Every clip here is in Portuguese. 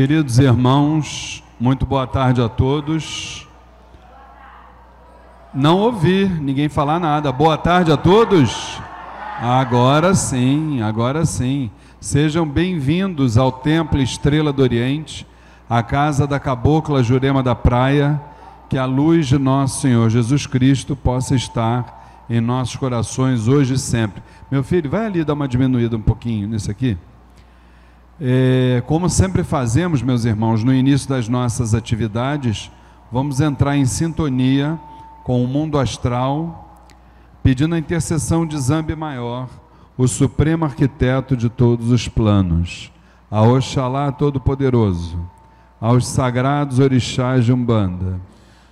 Queridos irmãos, muito boa tarde a todos. Não ouvi ninguém falar nada. Boa tarde a todos. Agora sim, agora sim. Sejam bem-vindos ao Templo Estrela do Oriente, a casa da Cabocla Jurema da Praia. Que a luz de nosso Senhor Jesus Cristo possa estar em nossos corações hoje e sempre. Meu filho, vai ali dar uma diminuída um pouquinho nisso aqui. É, como sempre fazemos, meus irmãos, no início das nossas atividades, vamos entrar em sintonia com o mundo astral, pedindo a intercessão de Zambi Maior, o supremo arquiteto de todos os planos, a Oxalá Todo-Poderoso, aos sagrados orixás de Umbanda,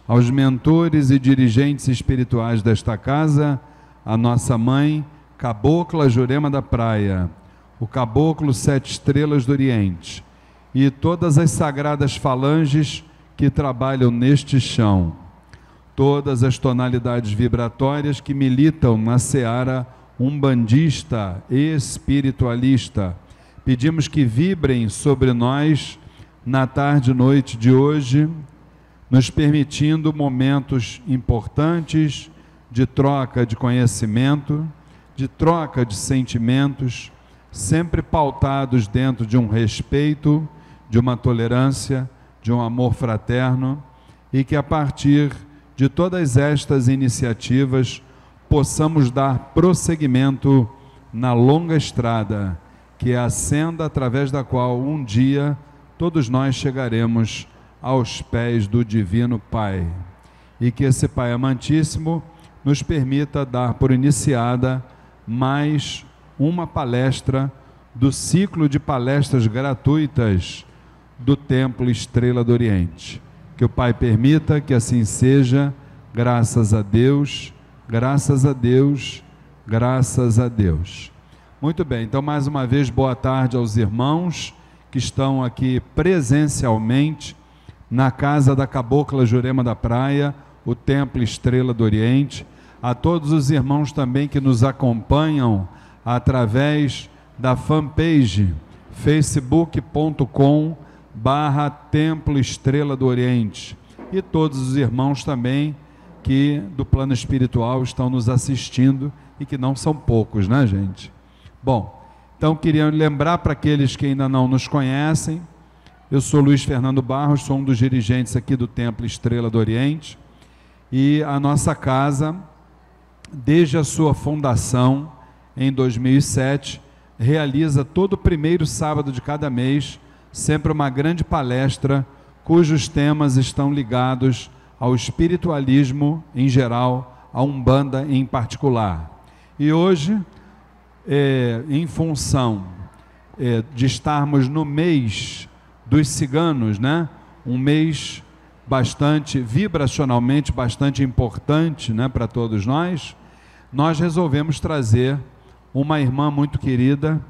aos mentores e dirigentes espirituais desta casa, a nossa mãe, Cabocla Jurema da Praia, o caboclo sete estrelas do Oriente e todas as sagradas falanges que trabalham neste chão, todas as tonalidades vibratórias que militam na seara umbandista e espiritualista. Pedimos que vibrem sobre nós na tarde e noite de hoje, nos permitindo momentos importantes de troca de conhecimento, de troca de sentimentos sempre pautados dentro de um respeito, de uma tolerância, de um amor fraterno e que a partir de todas estas iniciativas possamos dar prosseguimento na longa estrada, que é a senda através da qual um dia todos nós chegaremos aos pés do Divino Pai. E que esse Pai amantíssimo nos permita dar por iniciada mais uma palestra do ciclo de palestras gratuitas do Templo Estrela do Oriente. Que o Pai permita que assim seja, graças a Deus, graças a Deus, graças a Deus. Muito bem, então mais uma vez boa tarde aos irmãos que estão aqui presencialmente na casa da Cabocla Jurema da Praia, o Templo Estrela do Oriente, a todos os irmãos também que nos acompanham através da fanpage facebook.com barra Templo Estrela do Oriente e todos os irmãos também que do plano espiritual estão nos assistindo e que não são poucos, né, gente? Bom, então queria lembrar para aqueles que ainda não nos conhecem, eu sou Luiz Fernando Barros, sou um dos dirigentes aqui do Templo Estrela do Oriente e a nossa casa, desde a sua fundação, em 2007, realiza todo o primeiro sábado de cada mês sempre uma grande palestra cujos temas estão ligados ao espiritualismo em geral, a Umbanda em particular. E hoje, é, em função é, de estarmos no mês dos ciganos, né? um mês bastante, vibracionalmente bastante importante né, para todos nós, nós resolvemos trazer uma irmã muito querida,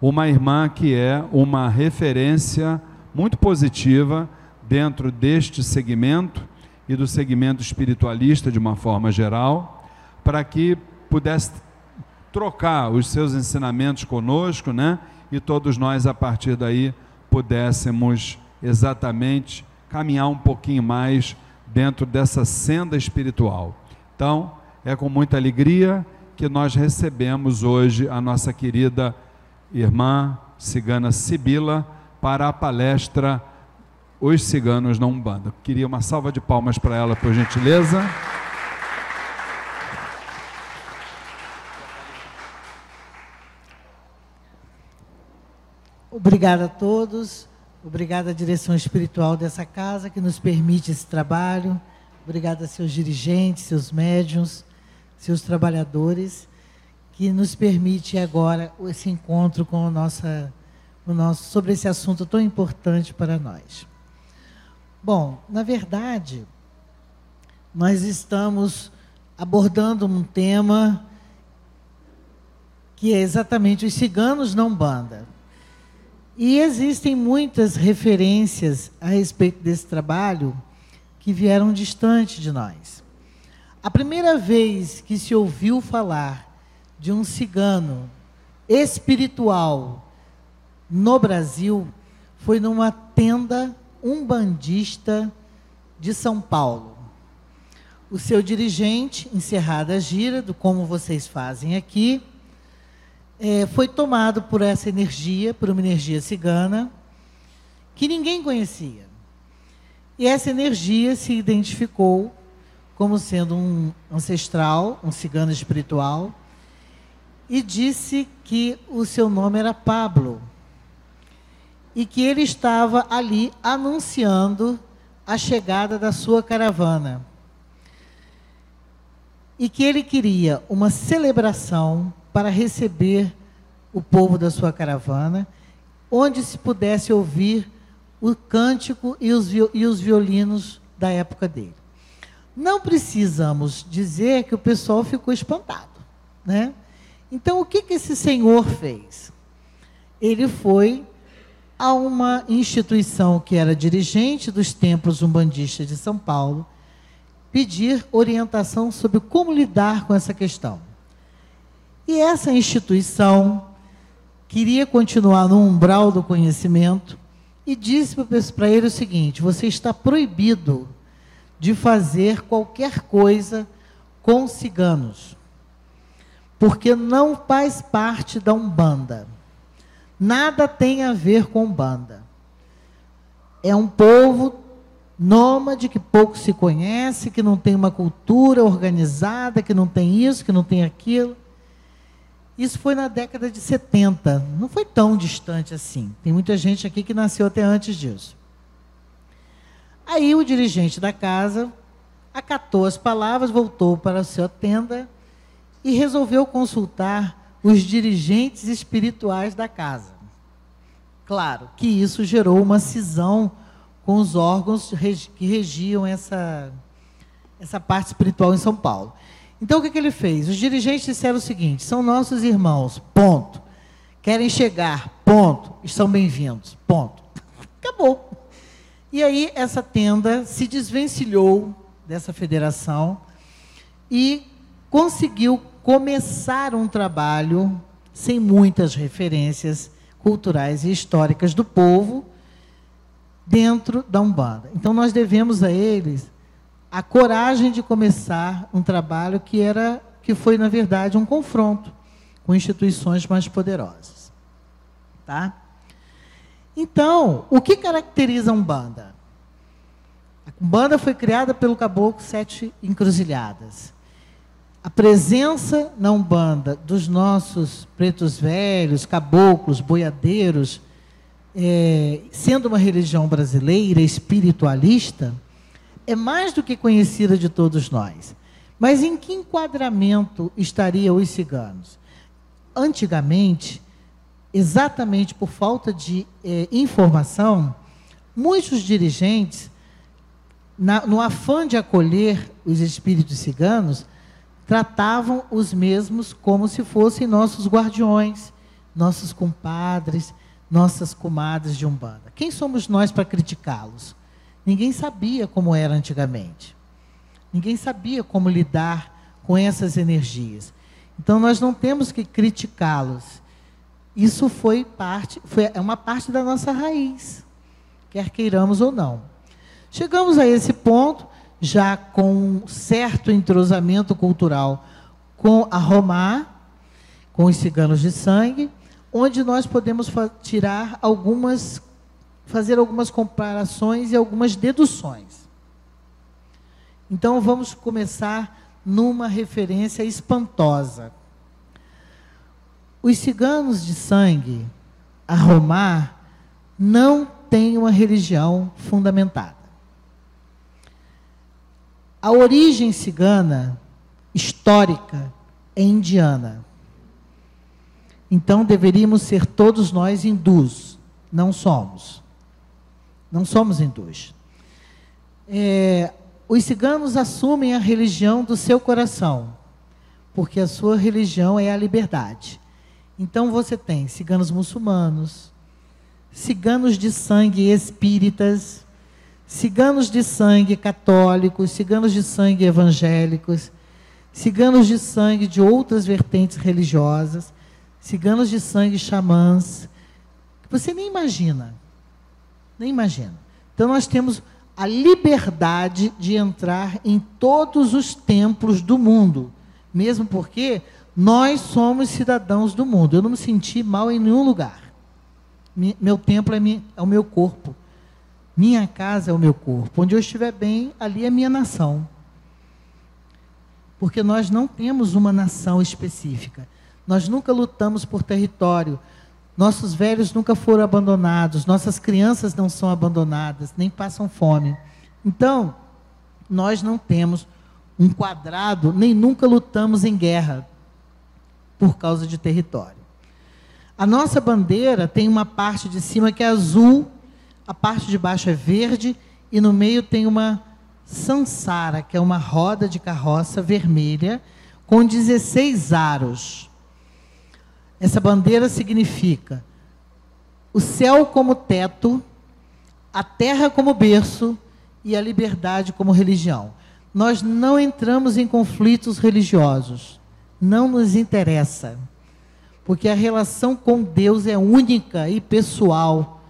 uma irmã que é uma referência muito positiva dentro deste segmento e do segmento espiritualista de uma forma geral, para que pudesse trocar os seus ensinamentos conosco, né? E todos nós a partir daí pudéssemos exatamente caminhar um pouquinho mais dentro dessa senda espiritual. Então, é com muita alegria que nós recebemos hoje a nossa querida irmã cigana Sibila para a palestra Os Ciganos na Umbanda. Queria uma salva de palmas para ela, por gentileza. Obrigada a todos, obrigada à direção espiritual dessa casa que nos permite esse trabalho, obrigada a seus dirigentes, seus médiums seus trabalhadores, que nos permite agora esse encontro com o, nossa, o nosso, sobre esse assunto tão importante para nós. Bom, na verdade, nós estamos abordando um tema que é exatamente os ciganos não banda. E existem muitas referências a respeito desse trabalho que vieram distante de nós. A primeira vez que se ouviu falar de um cigano espiritual no Brasil foi numa tenda umbandista de São Paulo. O seu dirigente, encerrada a gira, do como vocês fazem aqui, é, foi tomado por essa energia, por uma energia cigana, que ninguém conhecia. E essa energia se identificou como sendo um ancestral, um cigano espiritual, e disse que o seu nome era Pablo e que ele estava ali anunciando a chegada da sua caravana. E que ele queria uma celebração para receber o povo da sua caravana, onde se pudesse ouvir o cântico e os, e os violinos da época dele. Não precisamos dizer que o pessoal ficou espantado, né? Então, o que, que esse senhor fez? Ele foi a uma instituição que era dirigente dos templos umbandistas de São Paulo pedir orientação sobre como lidar com essa questão. E essa instituição queria continuar no umbral do conhecimento e disse para ele o seguinte: você está proibido de fazer qualquer coisa com ciganos porque não faz parte da Umbanda. Nada tem a ver com Umbanda. É um povo nômade que pouco se conhece, que não tem uma cultura organizada, que não tem isso, que não tem aquilo. Isso foi na década de 70, não foi tão distante assim. Tem muita gente aqui que nasceu até antes disso. Aí o dirigente da casa acatou as palavras, voltou para a sua tenda e resolveu consultar os dirigentes espirituais da casa. Claro que isso gerou uma cisão com os órgãos que regiam essa, essa parte espiritual em São Paulo. Então, o que, que ele fez? Os dirigentes disseram o seguinte: são nossos irmãos, ponto. Querem chegar, ponto. Estão bem-vindos, ponto. Acabou. E aí, essa tenda se desvencilhou dessa federação e conseguiu começar um trabalho sem muitas referências culturais e históricas do povo dentro da Umbanda. Então nós devemos a eles a coragem de começar um trabalho que era que foi na verdade um confronto com instituições mais poderosas. Tá? Então, o que caracteriza a Umbanda? A Umbanda foi criada pelo caboclo Sete Encruzilhadas a presença na Umbanda dos nossos pretos velhos, caboclos, boiadeiros, é, sendo uma religião brasileira espiritualista, é mais do que conhecida de todos nós. Mas em que enquadramento estariam os ciganos? Antigamente, exatamente por falta de é, informação, muitos dirigentes, na, no afã de acolher os espíritos ciganos, tratavam os mesmos como se fossem nossos guardiões, nossos compadres, nossas comadres de Umbanda. Quem somos nós para criticá-los? Ninguém sabia como era antigamente. Ninguém sabia como lidar com essas energias. Então nós não temos que criticá-los. Isso foi parte, foi é uma parte da nossa raiz, quer queiramos ou não. Chegamos a esse ponto já com um certo entrosamento cultural com a Romá, com os ciganos de sangue, onde nós podemos tirar algumas, fazer algumas comparações e algumas deduções. Então vamos começar numa referência espantosa. Os ciganos de sangue, a Romá, não têm uma religião fundamentada. A origem cigana histórica é indiana. Então deveríamos ser todos nós hindus. Não somos. Não somos hindus. É, os ciganos assumem a religião do seu coração, porque a sua religião é a liberdade. Então você tem ciganos muçulmanos, ciganos de sangue espíritas, ciganos de sangue católicos, ciganos de sangue evangélicos, ciganos de sangue de outras vertentes religiosas, ciganos de sangue xamãs. Você nem imagina. Nem imagina. Então nós temos a liberdade de entrar em todos os templos do mundo, mesmo porque nós somos cidadãos do mundo. Eu não me senti mal em nenhum lugar. Meu templo é, é o meu corpo. Minha casa é o meu corpo. Onde eu estiver bem, ali é minha nação. Porque nós não temos uma nação específica. Nós nunca lutamos por território. Nossos velhos nunca foram abandonados. Nossas crianças não são abandonadas, nem passam fome. Então, nós não temos um quadrado, nem nunca lutamos em guerra por causa de território. A nossa bandeira tem uma parte de cima que é azul, a parte de baixo é verde e no meio tem uma sansara, que é uma roda de carroça vermelha com 16 aros. Essa bandeira significa o céu como teto, a terra como berço e a liberdade como religião. Nós não entramos em conflitos religiosos. Não nos interessa porque a relação com Deus é única e pessoal.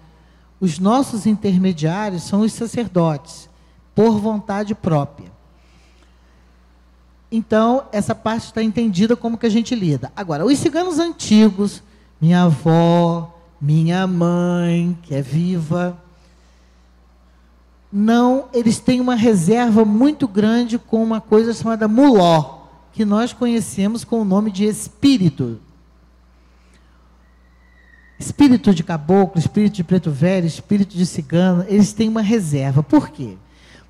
Os nossos intermediários são os sacerdotes, por vontade própria. Então, essa parte está entendida como que a gente lida. Agora, os ciganos antigos, minha avó, minha mãe, que é viva, não, eles têm uma reserva muito grande com uma coisa chamada muló, que nós conhecemos com o nome de espírito. Espírito de caboclo, espírito de preto velho, espírito de cigano, eles têm uma reserva. Por quê?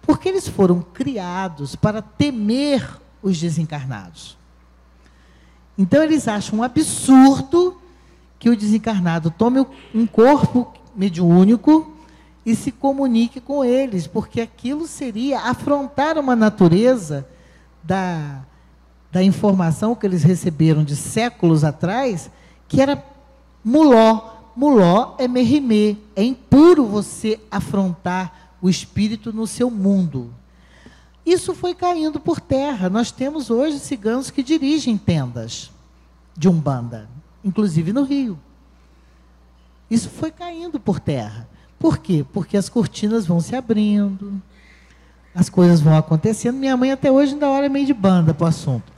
Porque eles foram criados para temer os desencarnados. Então eles acham um absurdo que o desencarnado tome um corpo mediúnico e se comunique com eles, porque aquilo seria afrontar uma natureza da, da informação que eles receberam de séculos atrás, que era muló. Muló é merimê. É impuro você afrontar o espírito no seu mundo. Isso foi caindo por terra. Nós temos hoje ciganos que dirigem tendas de Umbanda, inclusive no Rio. Isso foi caindo por terra. Por quê? Porque as cortinas vão se abrindo, as coisas vão acontecendo. Minha mãe até hoje ainda olha meio de banda para o assunto.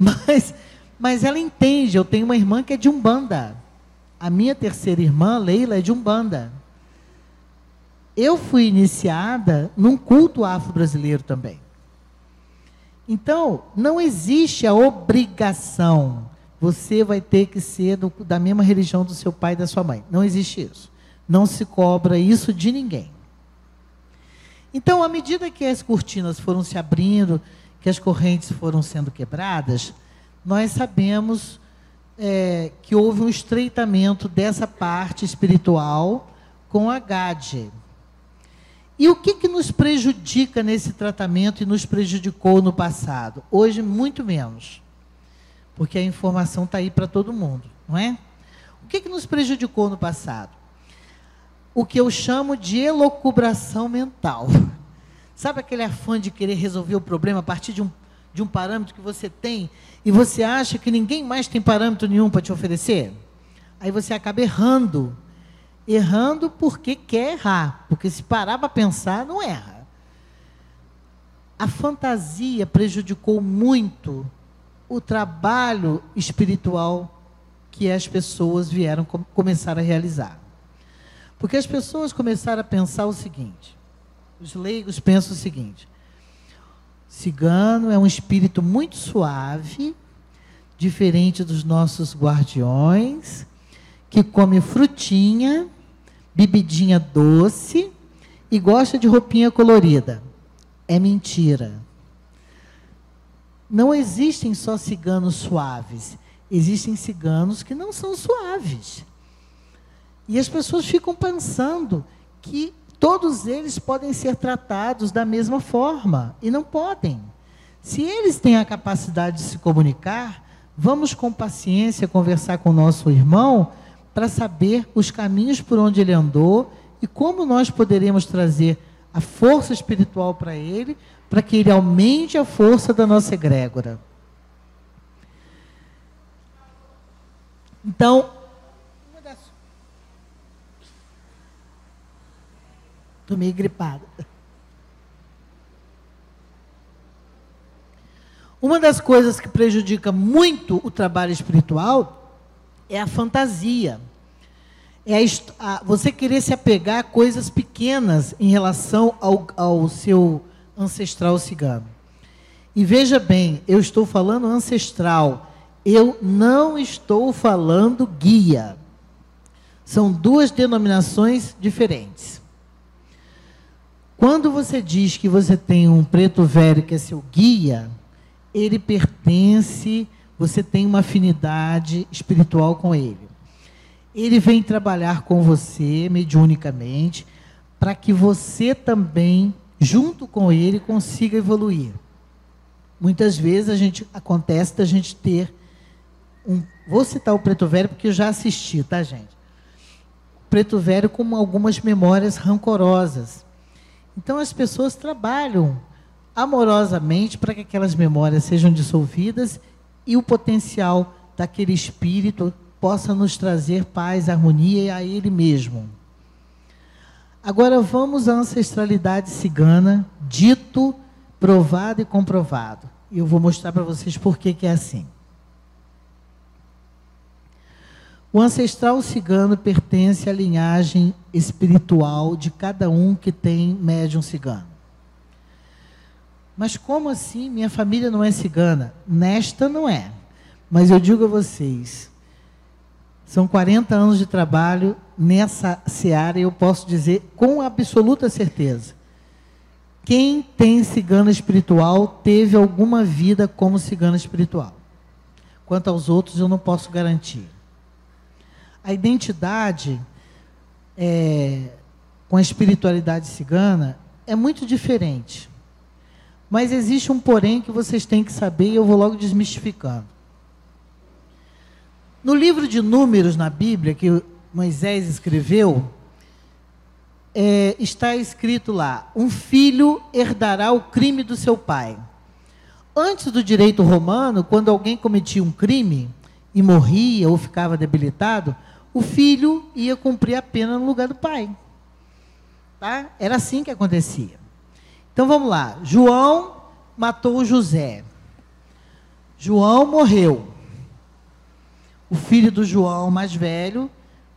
Mas, mas ela entende. Eu tenho uma irmã que é de Umbanda. A minha terceira irmã, Leila, é de Umbanda. Eu fui iniciada num culto afro-brasileiro também. Então, não existe a obrigação. Você vai ter que ser do, da mesma religião do seu pai e da sua mãe. Não existe isso. Não se cobra isso de ninguém. Então, à medida que as cortinas foram se abrindo, que as correntes foram sendo quebradas, nós sabemos é, que houve um estreitamento dessa parte espiritual com a GAD. E o que, que nos prejudica nesse tratamento e nos prejudicou no passado? Hoje, muito menos. Porque a informação está aí para todo mundo, não é? O que, que nos prejudicou no passado? O que eu chamo de elocubração mental. Sabe aquele afã de querer resolver o problema a partir de um de um parâmetro que você tem e você acha que ninguém mais tem parâmetro nenhum para te oferecer? Aí você acaba errando. Errando porque quer errar. Porque se parar para pensar, não erra. A fantasia prejudicou muito o trabalho espiritual que as pessoas vieram começar a realizar. Porque as pessoas começaram a pensar o seguinte: os leigos pensam o seguinte: Cigano é um espírito muito suave, diferente dos nossos guardiões, que come frutinha, bebidinha doce e gosta de roupinha colorida. É mentira. Não existem só ciganos suaves, existem ciganos que não são suaves. E as pessoas ficam pensando que todos eles podem ser tratados da mesma forma e não podem. Se eles têm a capacidade de se comunicar, vamos com paciência conversar com nosso irmão para saber os caminhos por onde ele andou e como nós poderemos trazer a força espiritual para ele, para que ele aumente a força da nossa egrégora. Então, Estou meio gripada. Uma das coisas que prejudica muito o trabalho espiritual é a fantasia. É a, a, você querer se apegar a coisas pequenas em relação ao, ao seu ancestral cigano. E veja bem, eu estou falando ancestral, eu não estou falando guia. São duas denominações diferentes. Quando você diz que você tem um preto velho que é seu guia, ele pertence, você tem uma afinidade espiritual com ele. Ele vem trabalhar com você mediunicamente para que você também, junto com ele, consiga evoluir. Muitas vezes a gente acontece da gente ter um, vou citar o Preto Velho porque eu já assisti, tá, gente? Preto Velho com algumas memórias rancorosas. Então as pessoas trabalham amorosamente para que aquelas memórias sejam dissolvidas e o potencial daquele espírito possa nos trazer paz, harmonia a ele mesmo. Agora vamos à ancestralidade cigana, dito, provado e comprovado. Eu vou mostrar para vocês por que, que é assim. O ancestral cigano pertence à linhagem espiritual de cada um que tem médium cigano. Mas como assim minha família não é cigana? Nesta não é. Mas eu digo a vocês, são 40 anos de trabalho nessa seara e eu posso dizer com absoluta certeza. Quem tem cigana espiritual teve alguma vida como cigana espiritual. Quanto aos outros, eu não posso garantir. A identidade é, com a espiritualidade cigana é muito diferente. Mas existe um porém que vocês têm que saber e eu vou logo desmistificando. No livro de Números na Bíblia, que Moisés escreveu, é, está escrito lá: um filho herdará o crime do seu pai. Antes do direito romano, quando alguém cometia um crime e morria ou ficava debilitado, o filho ia cumprir a pena no lugar do pai. Tá? Era assim que acontecia. Então vamos lá. João matou José. João morreu. O filho do João, mais velho,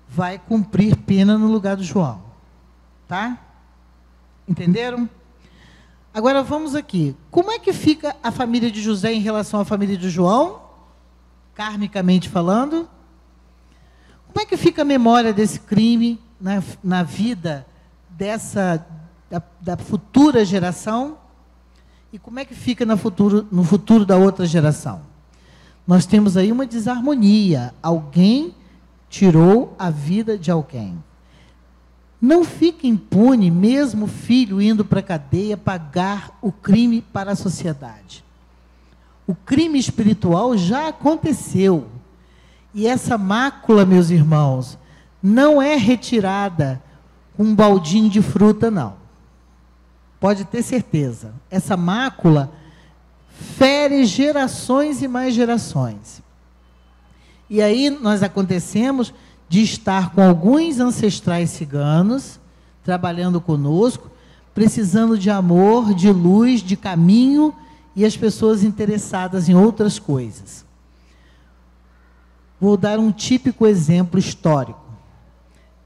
vai cumprir pena no lugar do João. Tá? Entenderam? Agora vamos aqui. Como é que fica a família de José em relação à família de João? Karmicamente falando. Como é que fica a memória desse crime na, na vida dessa da, da futura geração e como é que fica no futuro, no futuro da outra geração? Nós temos aí uma desarmonia. Alguém tirou a vida de alguém. Não fique impune, mesmo o filho indo para a cadeia, pagar o crime para a sociedade. O crime espiritual já aconteceu. E essa mácula, meus irmãos, não é retirada com um baldinho de fruta, não. Pode ter certeza. Essa mácula fere gerações e mais gerações. E aí nós acontecemos de estar com alguns ancestrais ciganos trabalhando conosco, precisando de amor, de luz, de caminho e as pessoas interessadas em outras coisas. Vou dar um típico exemplo histórico.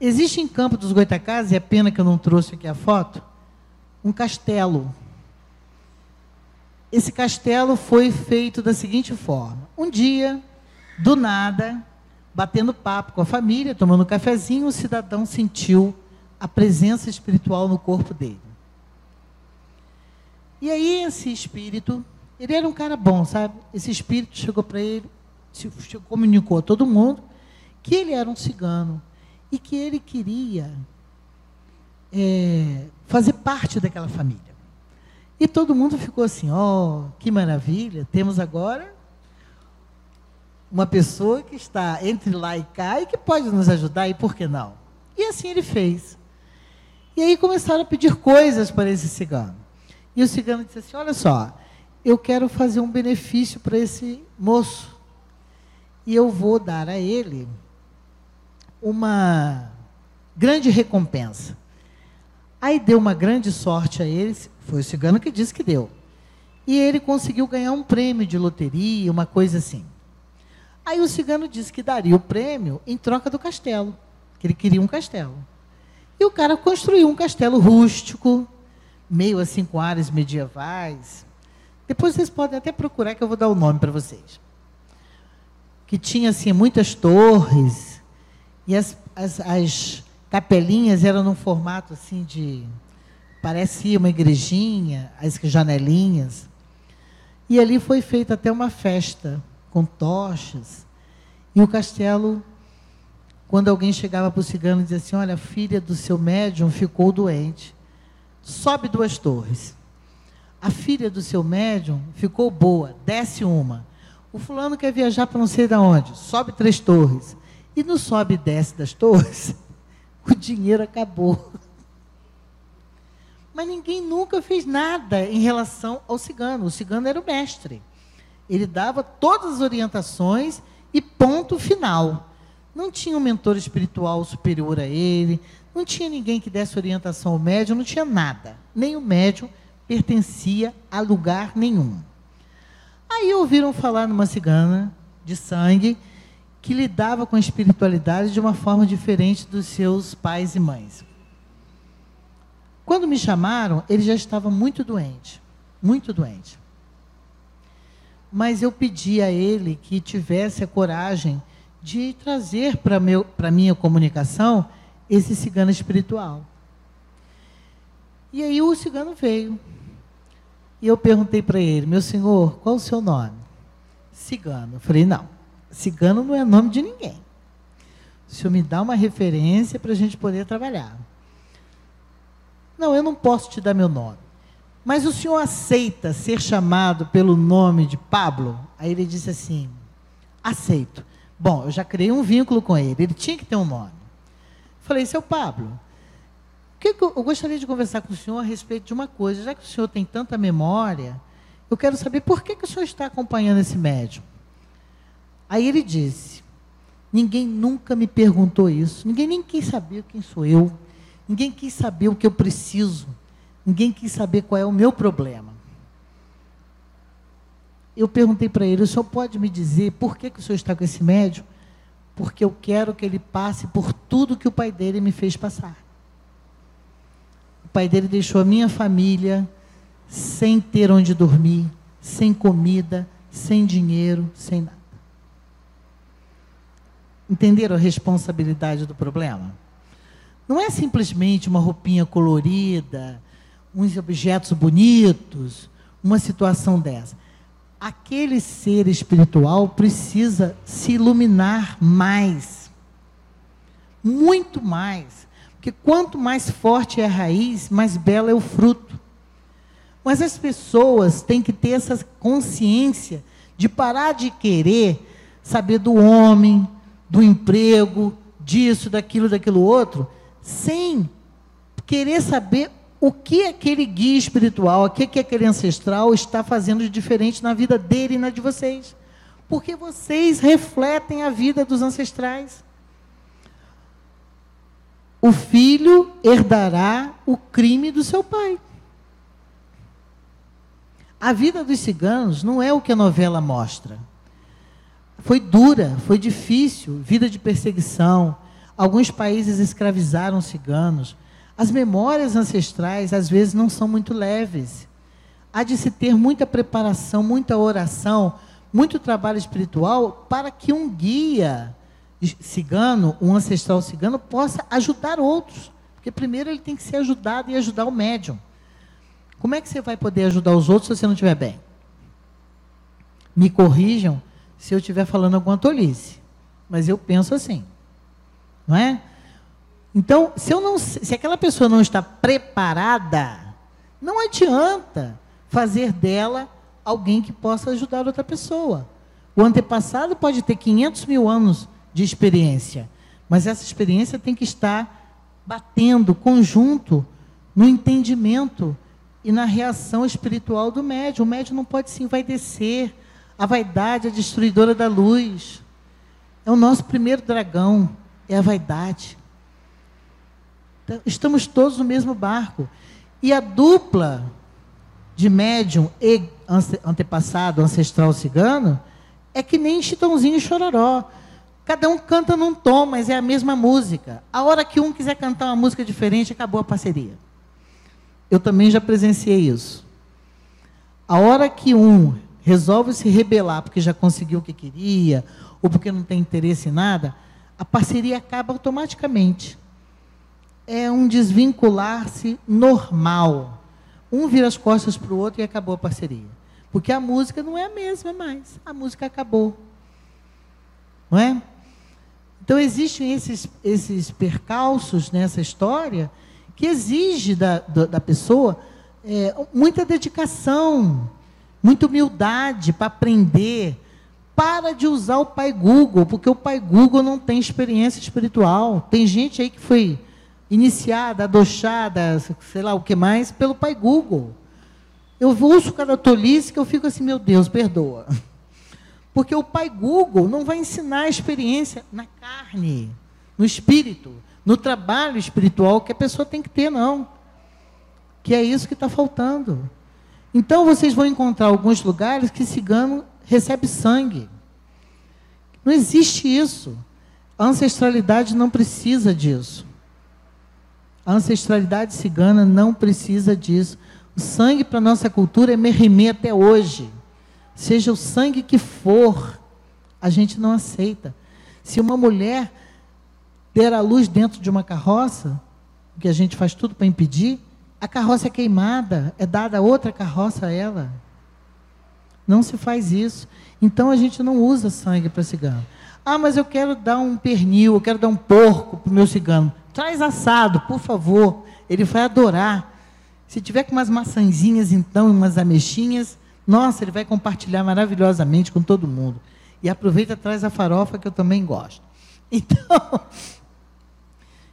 Existe em Campo dos Goitacazes, e é pena que eu não trouxe aqui a foto, um castelo. Esse castelo foi feito da seguinte forma: um dia, do nada, batendo papo com a família, tomando um cafezinho, o cidadão sentiu a presença espiritual no corpo dele. E aí esse espírito, ele era um cara bom, sabe? Esse espírito chegou para ele, se, comunicou a todo mundo que ele era um cigano e que ele queria é, fazer parte daquela família. E todo mundo ficou assim: ó, oh, que maravilha, temos agora uma pessoa que está entre lá e cá e que pode nos ajudar, e por que não? E assim ele fez. E aí começaram a pedir coisas para esse cigano. E o cigano disse assim: Olha só, eu quero fazer um benefício para esse moço. E eu vou dar a ele uma grande recompensa. Aí deu uma grande sorte a eles, foi o cigano que disse que deu. E ele conseguiu ganhar um prêmio de loteria, uma coisa assim. Aí o cigano disse que daria o prêmio em troca do castelo, que ele queria um castelo. E o cara construiu um castelo rústico, meio assim com áreas medievais. Depois vocês podem até procurar que eu vou dar o nome para vocês. Que tinha assim muitas torres e as, as, as capelinhas eram num formato assim de parecia uma igrejinha, as janelinhas. E ali foi feita até uma festa com tochas. E o castelo, quando alguém chegava para o cigano e dizia assim: Olha, a filha do seu médium ficou doente, sobe duas torres. A filha do seu médium ficou boa, desce uma. O fulano quer viajar para não sei de onde, sobe três torres. E no sobe e desce das torres, o dinheiro acabou. Mas ninguém nunca fez nada em relação ao cigano. O cigano era o mestre. Ele dava todas as orientações e ponto final. Não tinha um mentor espiritual superior a ele, não tinha ninguém que desse orientação ao médium, não tinha nada. Nem o médium pertencia a lugar nenhum. Aí ouviram falar numa cigana de sangue que lidava com a espiritualidade de uma forma diferente dos seus pais e mães. Quando me chamaram, ele já estava muito doente, muito doente. Mas eu pedi a ele que tivesse a coragem de trazer para a minha comunicação esse cigano espiritual. E aí o cigano veio. E eu perguntei para ele, meu senhor, qual o seu nome? Cigano. Eu falei, não, cigano não é nome de ninguém. O senhor me dá uma referência para a gente poder trabalhar. Não, eu não posso te dar meu nome. Mas o senhor aceita ser chamado pelo nome de Pablo? Aí ele disse assim: aceito. Bom, eu já criei um vínculo com ele, ele tinha que ter um nome. Falei, seu Pablo, que eu, gostaria de conversar com o senhor a respeito de uma coisa. Já que o senhor tem tanta memória, eu quero saber por que, que o senhor está acompanhando esse médium. Aí ele disse: Ninguém nunca me perguntou isso, ninguém nem quis saber quem sou eu, ninguém quis saber o que eu preciso, ninguém quis saber qual é o meu problema. Eu perguntei para ele: O senhor pode me dizer por que, que o senhor está com esse médium? Porque eu quero que ele passe por tudo que o pai dele me fez passar. O pai dele deixou a minha família sem ter onde dormir, sem comida, sem dinheiro, sem nada. Entenderam a responsabilidade do problema? Não é simplesmente uma roupinha colorida, uns objetos bonitos, uma situação dessa. Aquele ser espiritual precisa se iluminar mais. Muito mais. Porque quanto mais forte é a raiz, mais belo é o fruto. Mas as pessoas têm que ter essa consciência de parar de querer saber do homem, do emprego, disso, daquilo, daquilo outro, sem querer saber o que aquele guia espiritual, o que aquele ancestral está fazendo de diferente na vida dele e na de vocês. Porque vocês refletem a vida dos ancestrais. O filho herdará o crime do seu pai. A vida dos ciganos não é o que a novela mostra. Foi dura, foi difícil, vida de perseguição. Alguns países escravizaram ciganos. As memórias ancestrais, às vezes, não são muito leves. Há de se ter muita preparação, muita oração, muito trabalho espiritual para que um guia cigano, um ancestral cigano, possa ajudar outros. Porque primeiro ele tem que ser ajudado e ajudar o médium. Como é que você vai poder ajudar os outros se você não estiver bem? Me corrijam se eu estiver falando alguma tolice. Mas eu penso assim. Não é? Então, se, eu não, se aquela pessoa não está preparada, não adianta fazer dela alguém que possa ajudar outra pessoa. O antepassado pode ter 500 mil anos de experiência, mas essa experiência tem que estar batendo conjunto no entendimento e na reação espiritual do médium. O médium não pode sim vai descer a vaidade, a destruidora da luz. É o nosso primeiro dragão, é a vaidade. Então, estamos todos no mesmo barco. E a dupla de médium e antepassado, ancestral cigano, é que nem Chitãozinho e Chororó. Cada um canta num tom, mas é a mesma música. A hora que um quiser cantar uma música diferente, acabou a parceria. Eu também já presenciei isso. A hora que um resolve se rebelar porque já conseguiu o que queria, ou porque não tem interesse em nada, a parceria acaba automaticamente. É um desvincular-se normal. Um vira as costas para o outro e acabou a parceria. Porque a música não é a mesma mais. A música acabou. Não é? Então, existem esses, esses percalços nessa história que exige da, da, da pessoa é, muita dedicação, muita humildade para aprender. Para de usar o pai Google, porque o pai Google não tem experiência espiritual. Tem gente aí que foi iniciada, adochada, sei lá o que mais, pelo pai Google. Eu ouço cada tolice que eu fico assim, meu Deus, perdoa. Porque o pai Google não vai ensinar a experiência na carne, no espírito, no trabalho espiritual que a pessoa tem que ter, não. Que é isso que está faltando. Então vocês vão encontrar alguns lugares que cigano recebe sangue. Não existe isso. A ancestralidade não precisa disso. A ancestralidade cigana não precisa disso. O sangue para a nossa cultura é merrimê até hoje. Seja o sangue que for, a gente não aceita. Se uma mulher der a luz dentro de uma carroça, que a gente faz tudo para impedir, a carroça é queimada, é dada outra carroça a ela. Não se faz isso. Então a gente não usa sangue para cigano. Ah, mas eu quero dar um pernil, eu quero dar um porco para o meu cigano. Traz assado, por favor. Ele vai adorar. Se tiver com umas maçãzinhas, então, umas ameixinhas, nossa, ele vai compartilhar maravilhosamente com todo mundo. E aproveita traz a farofa que eu também gosto. Então,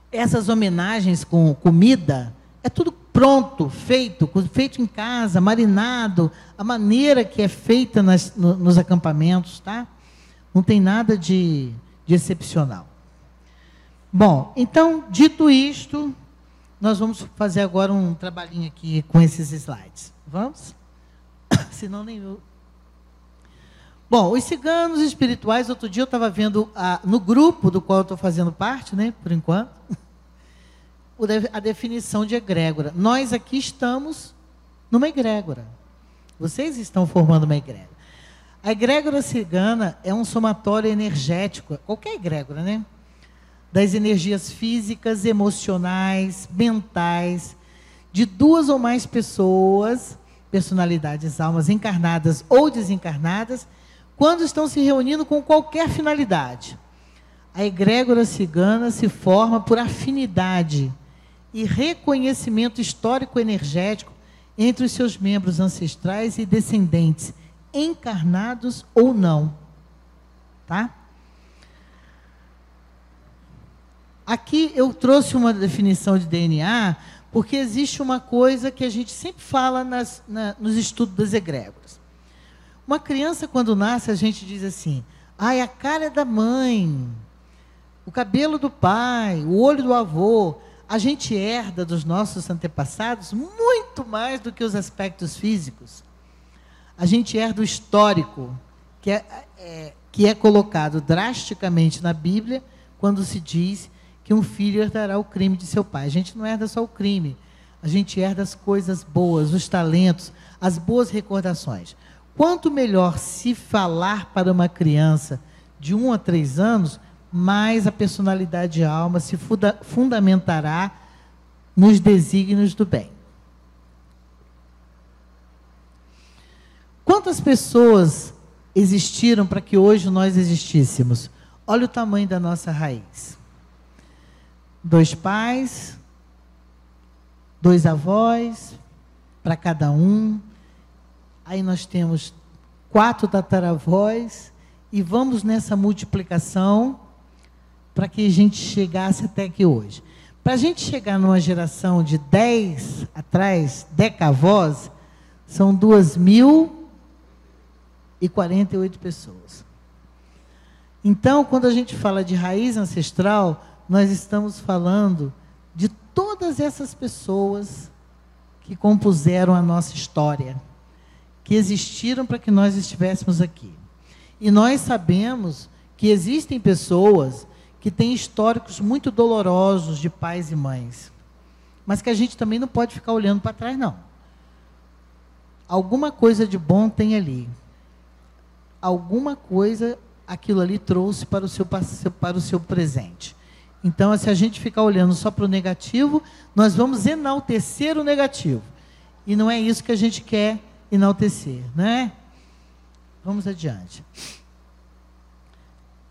essas homenagens com comida, é tudo pronto, feito, feito em casa, marinado, a maneira que é feita nas, no, nos acampamentos, tá? Não tem nada de, de excepcional. Bom, então, dito isto, nós vamos fazer agora um trabalhinho aqui com esses slides. Vamos? Senão nem eu. Bom, os ciganos espirituais, outro dia eu estava vendo a, no grupo do qual eu estou fazendo parte, né, por enquanto, a definição de egrégora. Nós aqui estamos numa egrégora. Vocês estão formando uma egrégora. A egrégora cigana é um somatório energético, qualquer egrégora, né? das energias físicas, emocionais, mentais, de duas ou mais pessoas, personalidades, almas encarnadas ou desencarnadas, quando estão se reunindo com qualquer finalidade. A egrégora cigana se forma por afinidade e reconhecimento histórico-energético entre os seus membros ancestrais e descendentes, encarnados ou não. Tá? Aqui eu trouxe uma definição de DNA, porque existe uma coisa que a gente sempre fala nas, na, nos estudos das egrégoras. Uma criança, quando nasce, a gente diz assim: ai, a cara da mãe, o cabelo do pai, o olho do avô. A gente herda dos nossos antepassados muito mais do que os aspectos físicos. A gente herda o histórico, que é, é que é colocado drasticamente na Bíblia, quando se diz que um filho herdará o crime de seu pai. A gente não herda só o crime, a gente herda as coisas boas, os talentos, as boas recordações. Quanto melhor se falar para uma criança de um a três anos, mais a personalidade e a alma se funda fundamentará nos desígnios do bem. Quantas pessoas existiram para que hoje nós existíssemos? Olha o tamanho da nossa raiz dois pais, dois avós para cada um. Aí nós temos quatro tataravós e vamos nessa multiplicação para que a gente chegasse até aqui hoje. Para a gente chegar numa geração de dez atrás, decavós, são duas mil e quarenta e oito pessoas. Então, quando a gente fala de raiz ancestral, nós estamos falando de toda todas essas pessoas que compuseram a nossa história, que existiram para que nós estivéssemos aqui. E nós sabemos que existem pessoas que têm históricos muito dolorosos de pais e mães, mas que a gente também não pode ficar olhando para trás, não. Alguma coisa de bom tem ali. Alguma coisa aquilo ali trouxe para o seu, para o seu presente. Então, se a gente ficar olhando só para o negativo, nós vamos enaltecer o negativo. E não é isso que a gente quer enaltecer, né? Vamos adiante.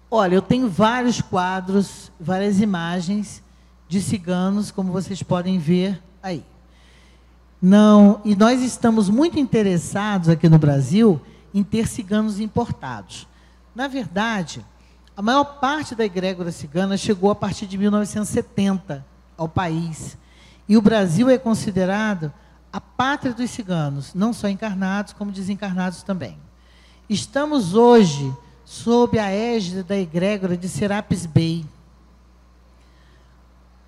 Olha, eu tenho vários quadros, várias imagens de ciganos, como vocês podem ver aí. Não, e nós estamos muito interessados aqui no Brasil em ter ciganos importados. Na verdade, a maior parte da egrégora cigana chegou a partir de 1970 ao país. E o Brasil é considerado a pátria dos ciganos, não só encarnados, como desencarnados também. Estamos hoje sob a égide da egrégora de Serapis Bay.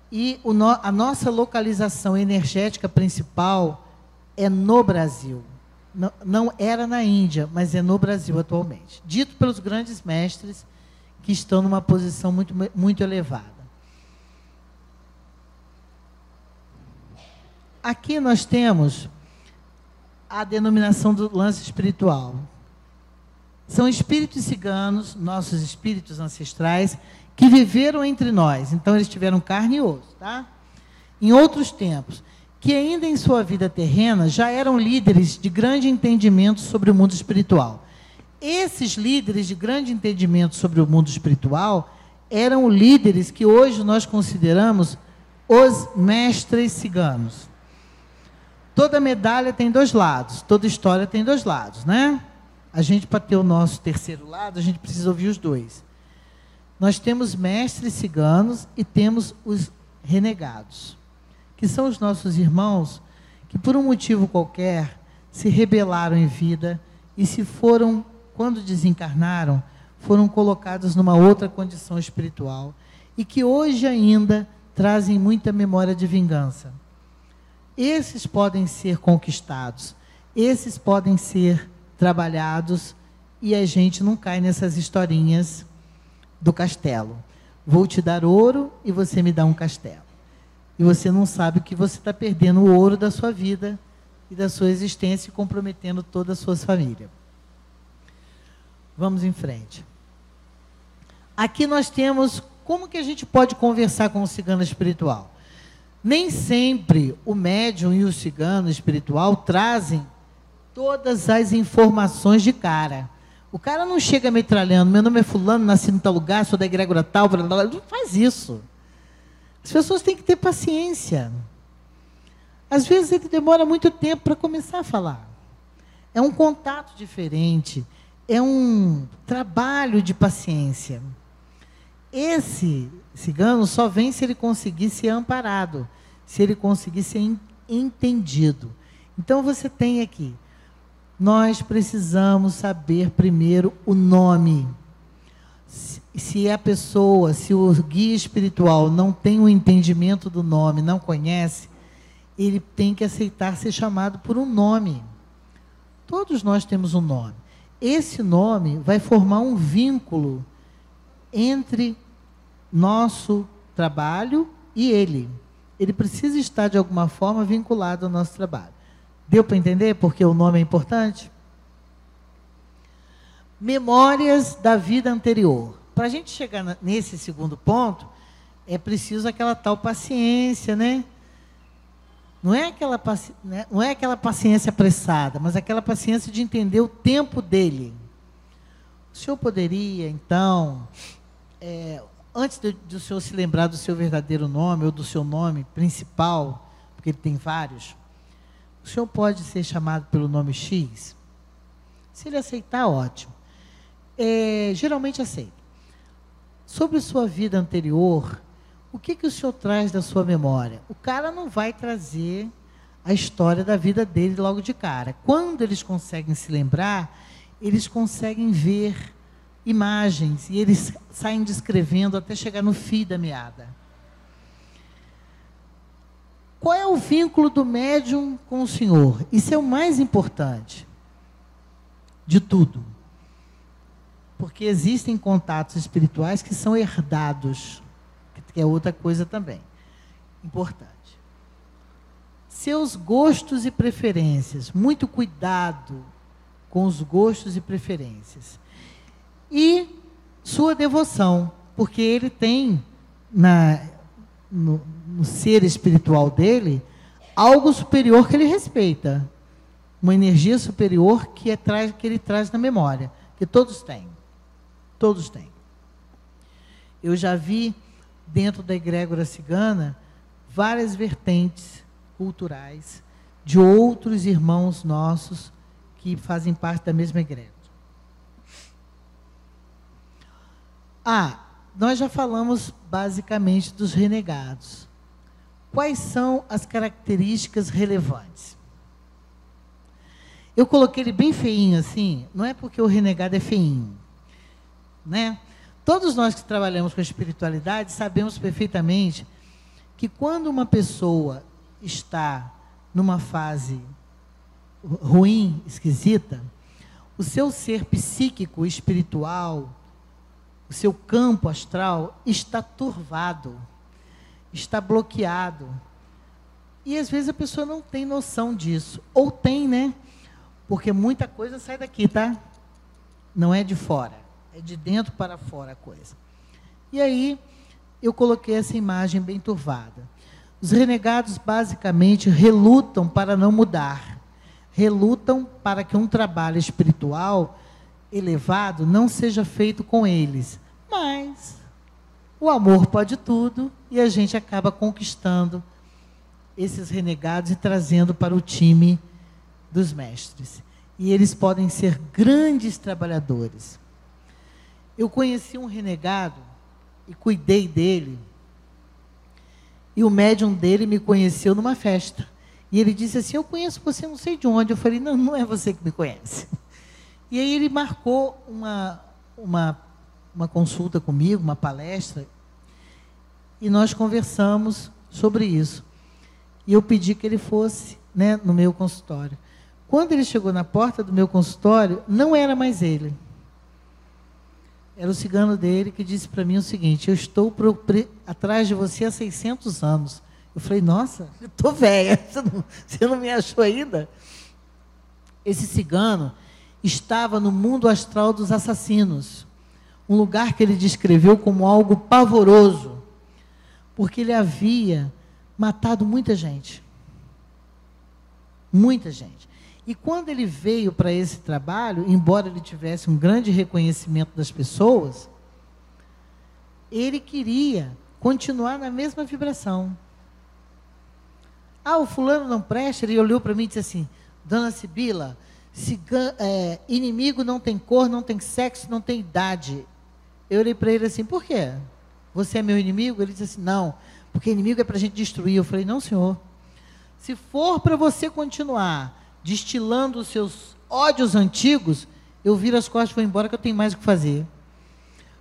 E no, a nossa localização energética principal é no Brasil. Não, não era na Índia, mas é no Brasil atualmente. Dito pelos grandes mestres que estão numa posição muito, muito elevada. Aqui nós temos a denominação do lance espiritual. São espíritos ciganos, nossos espíritos ancestrais, que viveram entre nós. Então eles tiveram carne e osso, tá? Em outros tempos, que ainda em sua vida terrena já eram líderes de grande entendimento sobre o mundo espiritual. Esses líderes de grande entendimento sobre o mundo espiritual eram líderes que hoje nós consideramos os mestres ciganos. Toda medalha tem dois lados, toda história tem dois lados, né? A gente, para ter o nosso terceiro lado, a gente precisa ouvir os dois. Nós temos mestres ciganos e temos os renegados, que são os nossos irmãos que, por um motivo qualquer, se rebelaram em vida e se foram quando desencarnaram, foram colocados numa outra condição espiritual e que hoje ainda trazem muita memória de vingança. Esses podem ser conquistados, esses podem ser trabalhados e a gente não cai nessas historinhas do castelo. Vou te dar ouro e você me dá um castelo. E você não sabe que você está perdendo o ouro da sua vida e da sua existência e comprometendo toda a sua família. Vamos em frente. Aqui nós temos como que a gente pode conversar com o cigano espiritual. Nem sempre o médium e o cigano espiritual trazem todas as informações de cara. O cara não chega metralhando, meu nome é fulano, nasci em tal lugar, sou da egrégora tal, não faz isso. As pessoas têm que ter paciência. Às vezes ele demora muito tempo para começar a falar. É um contato diferente é um trabalho de paciência. Esse cigano só vem se ele conseguir ser amparado, se ele conseguir ser entendido. Então você tem aqui, nós precisamos saber primeiro o nome. Se a pessoa, se o guia espiritual não tem o um entendimento do nome, não conhece, ele tem que aceitar ser chamado por um nome. Todos nós temos um nome esse nome vai formar um vínculo entre nosso trabalho e ele. Ele precisa estar de alguma forma vinculado ao nosso trabalho. Deu para entender porque o nome é importante? Memórias da vida anterior. Para a gente chegar nesse segundo ponto, é preciso aquela tal paciência, né? Não é, aquela, né, não é aquela paciência apressada, mas aquela paciência de entender o tempo dele. O senhor poderia, então, é, antes de, de o senhor se lembrar do seu verdadeiro nome ou do seu nome principal, porque ele tem vários, o senhor pode ser chamado pelo nome X? Se ele aceitar, ótimo. É, geralmente aceita. Sobre sua vida anterior, o que, que o senhor traz da sua memória? O cara não vai trazer a história da vida dele logo de cara. Quando eles conseguem se lembrar, eles conseguem ver imagens e eles saem descrevendo até chegar no fim da meada. Qual é o vínculo do médium com o Senhor? Isso é o mais importante de tudo. Porque existem contatos espirituais que são herdados, que é outra coisa também importante. Seus gostos e preferências, muito cuidado com os gostos e preferências. E sua devoção, porque ele tem na, no, no ser espiritual dele algo superior que ele respeita. Uma energia superior que, é, que ele traz na memória, que todos têm. Todos têm. Eu já vi dentro da egrégora cigana várias vertentes culturais de outros irmãos nossos que fazem parte da mesma egrégora. Ah, nós já falamos basicamente dos renegados. Quais são as características relevantes? Eu coloquei ele bem feinho assim, não é porque o renegado é feinho, né? Todos nós que trabalhamos com espiritualidade sabemos perfeitamente que quando uma pessoa está numa fase ruim, esquisita, o seu ser psíquico, espiritual, o seu campo astral está turvado, está bloqueado. E às vezes a pessoa não tem noção disso. Ou tem, né? Porque muita coisa sai daqui, tá? Não é de fora. É de dentro para fora a coisa. E aí, eu coloquei essa imagem bem turvada. Os renegados basicamente relutam para não mudar. Relutam para que um trabalho espiritual elevado não seja feito com eles. Mas o amor pode tudo e a gente acaba conquistando esses renegados e trazendo para o time dos mestres. E eles podem ser grandes trabalhadores. Eu conheci um renegado e cuidei dele. E o médium dele me conheceu numa festa. E ele disse assim: Eu conheço você, não sei de onde. Eu falei: Não, não é você que me conhece. E aí ele marcou uma, uma, uma consulta comigo, uma palestra, e nós conversamos sobre isso. E eu pedi que ele fosse né, no meu consultório. Quando ele chegou na porta do meu consultório, não era mais ele. Era o cigano dele que disse para mim o seguinte: Eu estou pro, atrás de você há 600 anos. Eu falei: Nossa, eu estou velha, você não, você não me achou ainda? Esse cigano estava no mundo astral dos assassinos, um lugar que ele descreveu como algo pavoroso, porque ele havia matado muita gente. Muita gente. E quando ele veio para esse trabalho, embora ele tivesse um grande reconhecimento das pessoas, ele queria continuar na mesma vibração. Ah, o fulano não presta, ele olhou para mim e disse assim, Dona Sibila, é, inimigo não tem cor, não tem sexo, não tem idade. Eu olhei para ele assim, por quê? Você é meu inimigo? Ele disse assim, não, porque inimigo é para a gente destruir. Eu falei, não, senhor. Se for para você continuar destilando os seus ódios antigos, eu viro as costas e vou embora que eu tenho mais o que fazer.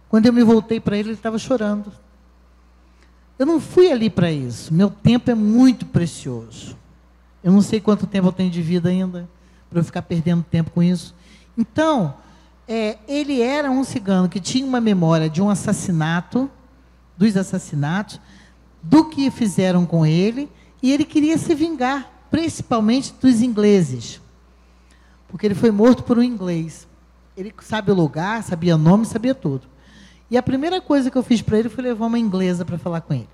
Quando eu me voltei para ele, ele estava chorando. Eu não fui ali para isso. Meu tempo é muito precioso. Eu não sei quanto tempo eu tenho de vida ainda para eu ficar perdendo tempo com isso. Então, é, ele era um cigano que tinha uma memória de um assassinato, dos assassinatos, do que fizeram com ele, e ele queria se vingar principalmente dos ingleses, porque ele foi morto por um inglês. Ele sabe o lugar, sabia o nome, sabia tudo. E a primeira coisa que eu fiz para ele foi levar uma inglesa para falar com ele.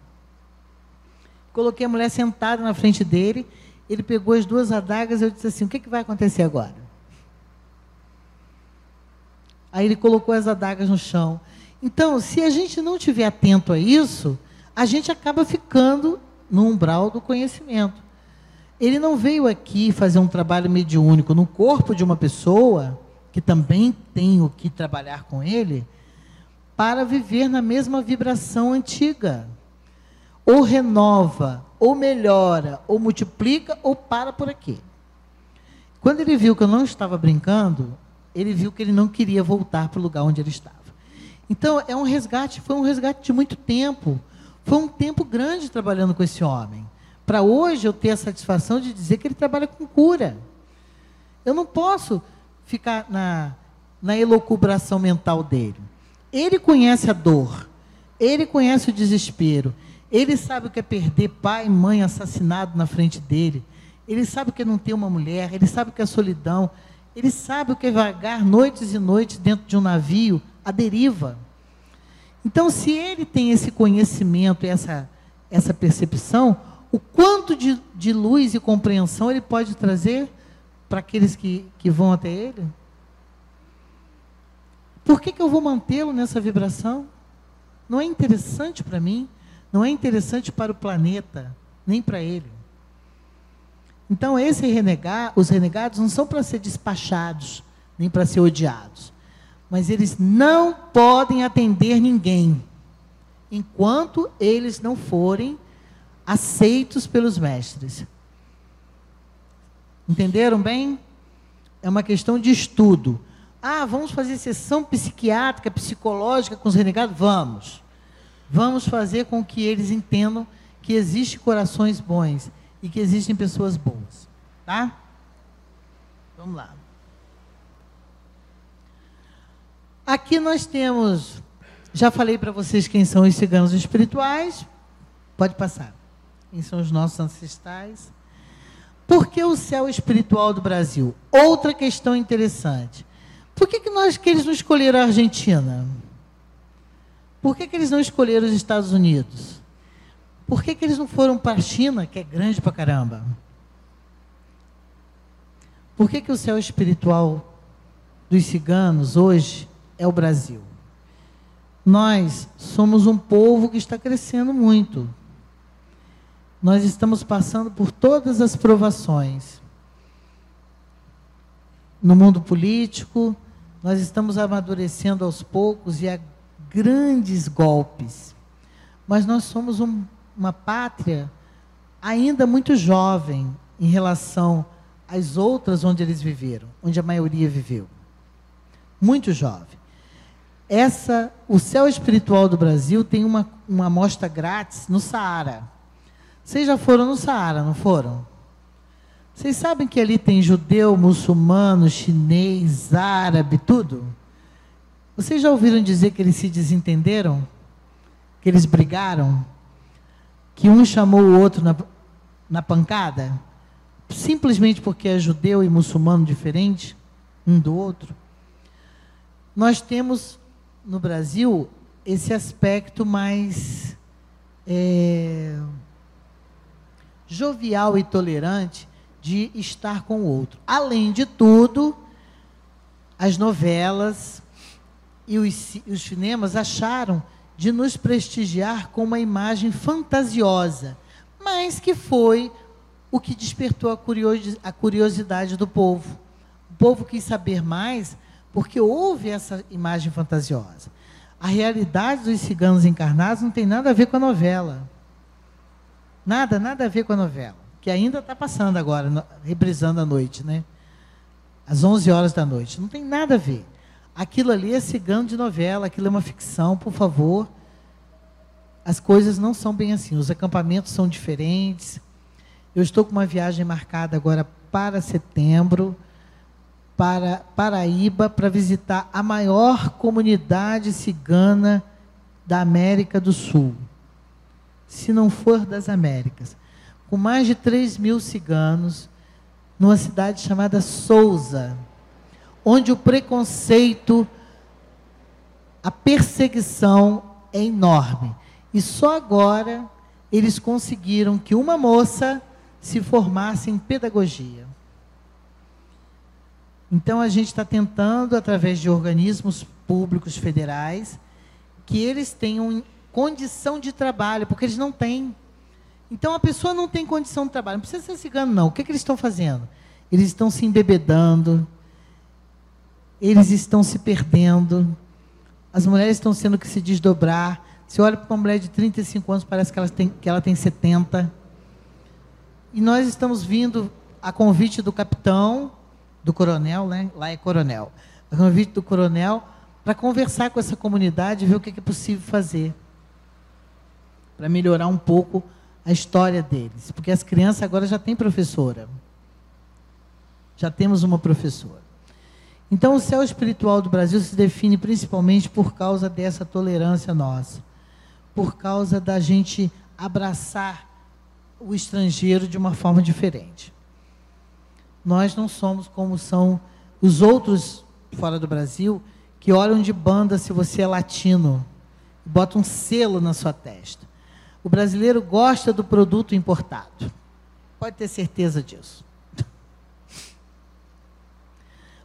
Coloquei a mulher sentada na frente dele, ele pegou as duas adagas e eu disse assim: O que, que vai acontecer agora? Aí ele colocou as adagas no chão. Então, se a gente não estiver atento a isso, a gente acaba ficando no umbral do conhecimento. Ele não veio aqui fazer um trabalho mediúnico no corpo de uma pessoa, que também tem o que trabalhar com ele, para viver na mesma vibração antiga. Ou renova, ou melhora, ou multiplica, ou para por aqui. Quando ele viu que eu não estava brincando, ele viu que ele não queria voltar para o lugar onde ele estava. Então, é um resgate, foi um resgate de muito tempo. Foi um tempo grande trabalhando com esse homem Para hoje eu ter a satisfação de dizer que ele trabalha com cura. Eu não posso ficar na, na elocubração mental dele. Ele conhece a dor, ele conhece o desespero, ele sabe o que é perder pai e mãe assassinado na frente dele, ele sabe o que é não ter uma mulher, ele sabe o que é solidão, ele sabe o que é vagar noites e noites dentro de um navio à deriva. Então, se ele tem esse conhecimento, essa, essa percepção, o quanto de, de luz e compreensão ele pode trazer para aqueles que, que vão até ele? Por que, que eu vou mantê-lo nessa vibração? Não é interessante para mim, não é interessante para o planeta, nem para ele. Então, esse renegar, os renegados não são para ser despachados, nem para ser odiados. Mas eles não podem atender ninguém, enquanto eles não forem aceitos pelos mestres. Entenderam bem? É uma questão de estudo. Ah, vamos fazer sessão psiquiátrica, psicológica com os renegados? Vamos. Vamos fazer com que eles entendam que existem corações bons e que existem pessoas boas. Tá? Vamos lá. Aqui nós temos, já falei para vocês quem são os ciganos espirituais. Pode passar. Quem são os nossos ancestrais? Por que o céu espiritual do Brasil? Outra questão interessante. Por que, que, nós, que eles não escolheram a Argentina? Por que, que eles não escolheram os Estados Unidos? Por que, que eles não foram para a China, que é grande para caramba? Por que, que o céu espiritual dos ciganos hoje é o Brasil? Nós somos um povo que está crescendo muito. Nós estamos passando por todas as provações. No mundo político, nós estamos amadurecendo aos poucos e a grandes golpes. Mas nós somos um, uma pátria ainda muito jovem em relação às outras onde eles viveram, onde a maioria viveu. Muito jovem. Essa, o céu espiritual do Brasil tem uma, uma amostra grátis no Saara. Vocês já foram no Saara, não foram? Vocês sabem que ali tem judeu, muçulmano, chinês, árabe, tudo? Vocês já ouviram dizer que eles se desentenderam? Que eles brigaram? Que um chamou o outro na, na pancada? Simplesmente porque é judeu e muçulmano diferente um do outro? Nós temos no Brasil esse aspecto mais. É, jovial e tolerante de estar com o outro. Além de tudo, as novelas e os, os cinemas acharam de nos prestigiar com uma imagem fantasiosa, mas que foi o que despertou a, curiosidade do povo. O povo quis saber mais porque houve essa imagem fantasiosa. A realidade dos ciganos encarnados não tem nada a ver com a novela. Nada, nada a ver com a novela. Que ainda está passando agora, reprisando à noite, né? Às 11 horas da noite. Não tem nada a ver. Aquilo ali é cigano de novela, aquilo é uma ficção, por favor. As coisas não são bem assim. Os acampamentos são diferentes. Eu estou com uma viagem marcada agora para setembro, para Paraíba, para visitar a maior comunidade cigana da América do Sul se não for das Américas, com mais de 3 mil ciganos, numa cidade chamada Souza, onde o preconceito, a perseguição é enorme. E só agora eles conseguiram que uma moça se formasse em pedagogia. Então a gente está tentando, através de organismos públicos federais, que eles tenham condição de trabalho, porque eles não têm. Então a pessoa não tem condição de trabalho. Não precisa ser cigano, não. O que, é que eles estão fazendo? Eles estão se embebedando, eles estão se perdendo, as mulheres estão sendo que se desdobrar. Você olha para uma mulher de 35 anos, parece que ela tem, que ela tem 70. E nós estamos vindo a convite do capitão, do coronel, né? lá é coronel, a convite do coronel, para conversar com essa comunidade e ver o que é possível fazer para melhorar um pouco a história deles, porque as crianças agora já têm professora. Já temos uma professora. Então, o céu espiritual do Brasil se define principalmente por causa dessa tolerância nossa, por causa da gente abraçar o estrangeiro de uma forma diferente. Nós não somos como são os outros fora do Brasil que olham de banda se você é latino, bota um selo na sua testa. O brasileiro gosta do produto importado. Pode ter certeza disso.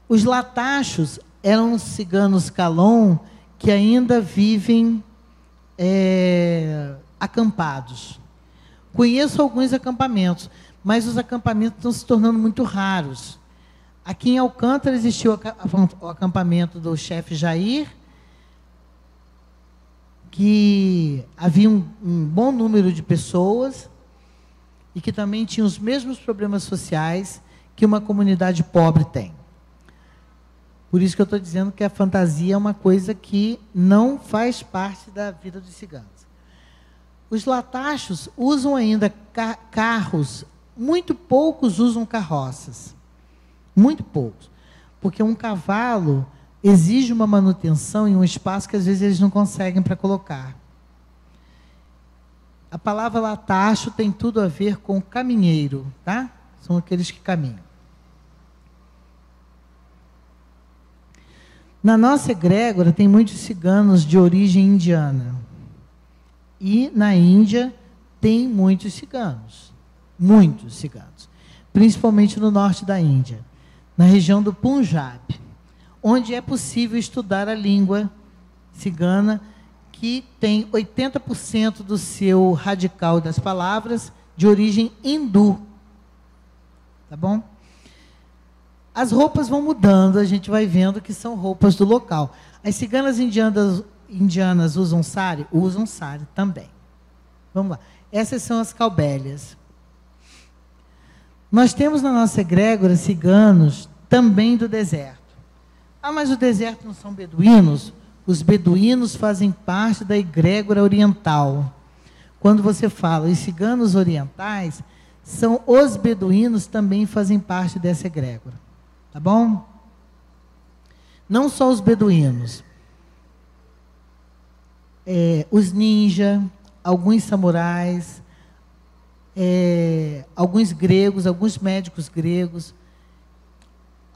Os latachos eram ciganos calon que ainda vivem é, acampados. Conheço alguns acampamentos, mas os acampamentos estão se tornando muito raros. Aqui em Alcântara existiu o acampamento do chefe Jair, que havia um, um, bom número de pessoas e que também tinha os mesmos problemas sociais que uma comunidade pobre tem. Por isso que eu estou dizendo que a fantasia é uma coisa que não faz parte da vida dos ciganos. Os latachos usam ainda ca carros, muito poucos usam carroças. Muito poucos. Porque um cavalo exige uma manutenção em um espaço que às vezes eles não conseguem para colocar. A palavra latacho tem tudo a ver com caminheiro, tá? São aqueles que caminham. Na nossa egrégora tem muitos ciganos de origem indiana. E na Índia tem muitos ciganos. Muitos ciganos. Principalmente no norte da Índia, na região do Punjab, onde é possível estudar a língua cigana, que tem 80% do seu radical das palavras de origem hindu. Tá bom? As roupas vão mudando, a gente vai vendo que são roupas do local. As ciganas indianas, indianas usam sari? Usam sari também. Vamos lá. Essas são as calbélias. Nós temos na nossa egrégora ciganos também do deserto. Ah, mas o deserto não são beduínos? Os beduínos fazem parte da egrégora oriental. Quando você fala os ciganos orientais, são os beduínos também fazem parte dessa egrégora. Tá bom? Não só os beduínos. É, os ninja, alguns samurais, é, alguns gregos, alguns médicos gregos,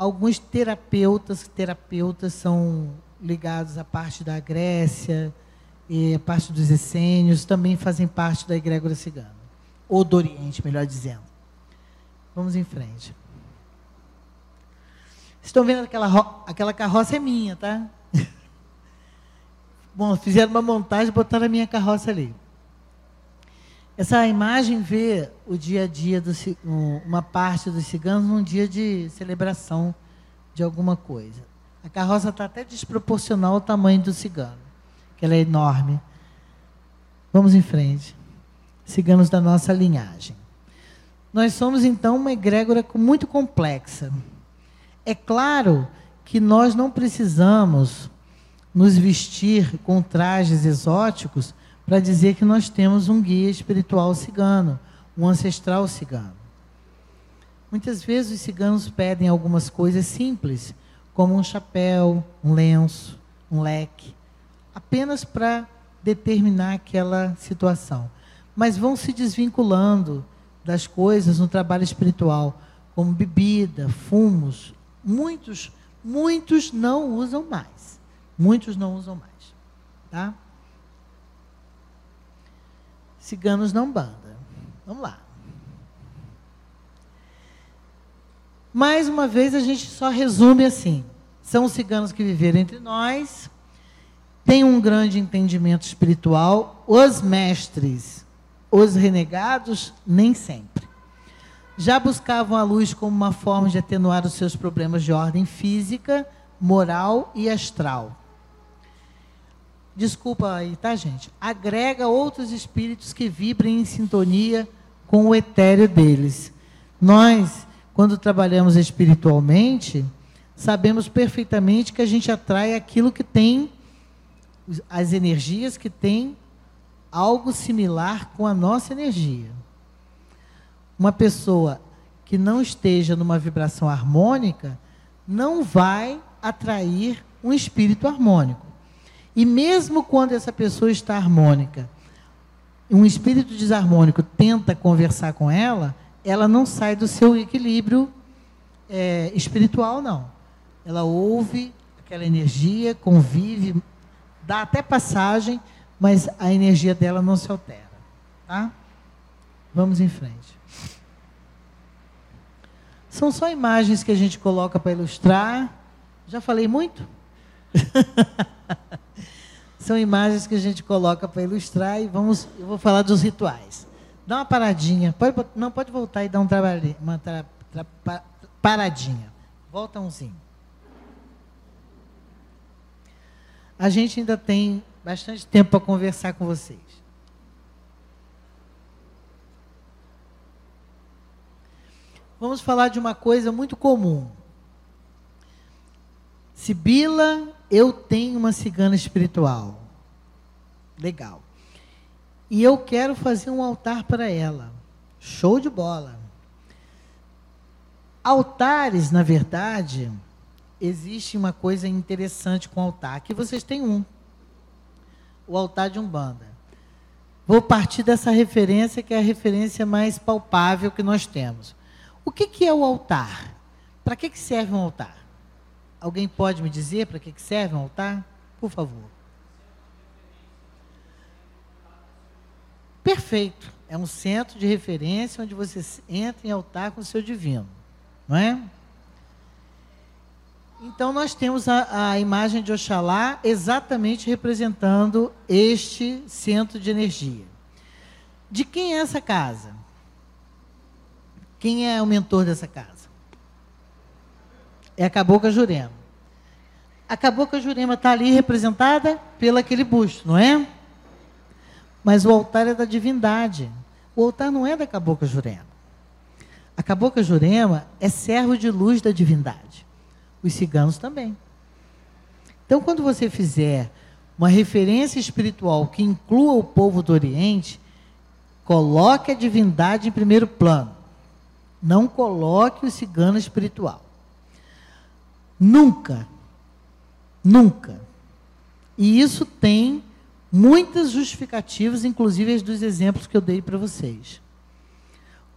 alguns terapeutas, terapeutas são ligados à parte da Grécia, e a parte dos essênios, também fazem parte da egrégora cigana. Ou do Oriente, melhor dizendo. Vamos em frente. Estão vendo aquela, aquela carroça é minha, tá? Bom, fizeram uma montagem botaram a minha carroça ali. Essa imagem vê o dia a dia, do, uma parte dos ciganos num dia de celebração de alguma coisa. A carroça está até desproporcional ao tamanho do cigano, que ela é enorme. Vamos em frente. Ciganos da nossa linhagem. Nós somos, então, uma egrégora muito complexa. É claro que nós não precisamos nos vestir com trajes exóticos para dizer que nós temos um guia espiritual cigano, um ancestral cigano. Muitas vezes os ciganos pedem algumas coisas simples, como um chapéu, um lenço, um leque, apenas para determinar aquela situação. Mas vão se desvinculando das coisas no trabalho espiritual, como bebida, fumos, Muitos, muitos não usam mais. Muitos não usam mais. Tá? Ciganos não banda. Vamos lá. Mais uma vez, a gente só resume assim: são os ciganos que viveram entre nós, têm um grande entendimento espiritual, os mestres, os renegados, nem sempre já buscavam a luz como uma forma de atenuar os seus problemas de ordem física, moral e astral. Desculpa aí, tá, gente? Agrega outros espíritos que vibrem em sintonia com o etéreo deles. Nós, quando trabalhamos espiritualmente, sabemos perfeitamente que a gente atrai aquilo que tem, as energias que tem algo similar com a nossa energia. Uma pessoa que não esteja numa vibração harmônica não vai atrair um espírito harmônico. E mesmo quando essa pessoa está harmônica, um espírito desarmônico tenta conversar com ela, ela não sai do seu equilíbrio é, espiritual, não. Ela ouve aquela energia, convive, dá até passagem, mas a energia dela não se altera. Tá? Vamos em frente. São só imagens que a gente coloca para ilustrar. Já falei muito? São imagens que a gente coloca para ilustrar e vamos, eu vou falar dos rituais. Dá uma paradinha, pode, não pode voltar e dar um trabalho, uma tra, tra, paradinha. Volta umzinho. A gente ainda tem bastante tempo para conversar com vocês. Vamos falar de uma coisa muito comum. Sibila, eu tenho uma cigana espiritual. Legal. E eu quero fazer um altar para ela. Show de bola. Altares, na verdade, existe uma coisa interessante com altar. Aqui vocês têm um. O altar de Umbanda. Vou partir dessa referência, que é a referência mais palpável que nós temos. O que, que é o altar? Para que, que serve um altar? Alguém pode me dizer para que serve um altar? Por favor. Perfeito. É um centro de referência onde você entra em altar com o seu divino. Não é? Então, nós temos a, a, imagem de Oxalá exatamente representando este centro de energia. De quem é essa casa? Quem é o mentor dessa casa? É a Cabocla Jurema. A Cabocla Jurema está ali representada pelo aquele busto, não é? Mas o altar é da divindade. O altar não é da Cabocla Jurema. A Cabocla Jurema é servo de luz da divindade. Os ciganos também. Então, quando você fizer uma referência espiritual que inclua o povo do Oriente, coloque a divindade em primeiro plano. Não coloque o cigano espiritual. Nunca. Nunca. E isso tem muitas justificativas, inclusive as dos exemplos que eu dei para vocês.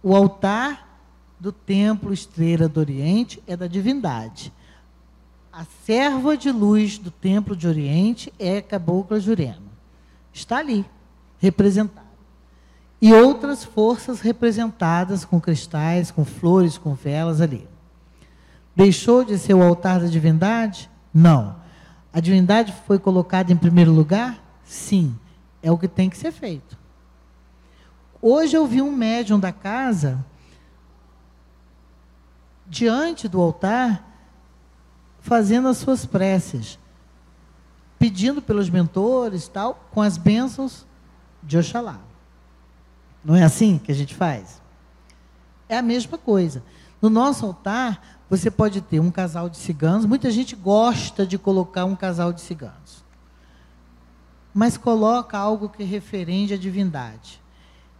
O altar do templo Estrela do Oriente é da divindade. A serva de luz do templo de Oriente é Cabocla Jurema. Está ali, representada. E outras forças representadas com cristais, com flores, com velas ali. Deixou de ser o altar da divindade? Não. A divindade foi colocada em primeiro lugar? Sim. É o que tem que ser feito. Hoje eu vi um médium da casa diante do altar fazendo as suas preces, pedindo pelos mentores, tal, com as bênçãos de Oxalá. Não é assim que a gente faz? É a mesma coisa. No nosso altar, você pode ter um casal de ciganos. Muita gente gosta de colocar um casal de ciganos. Mas coloca algo que referende a divindade.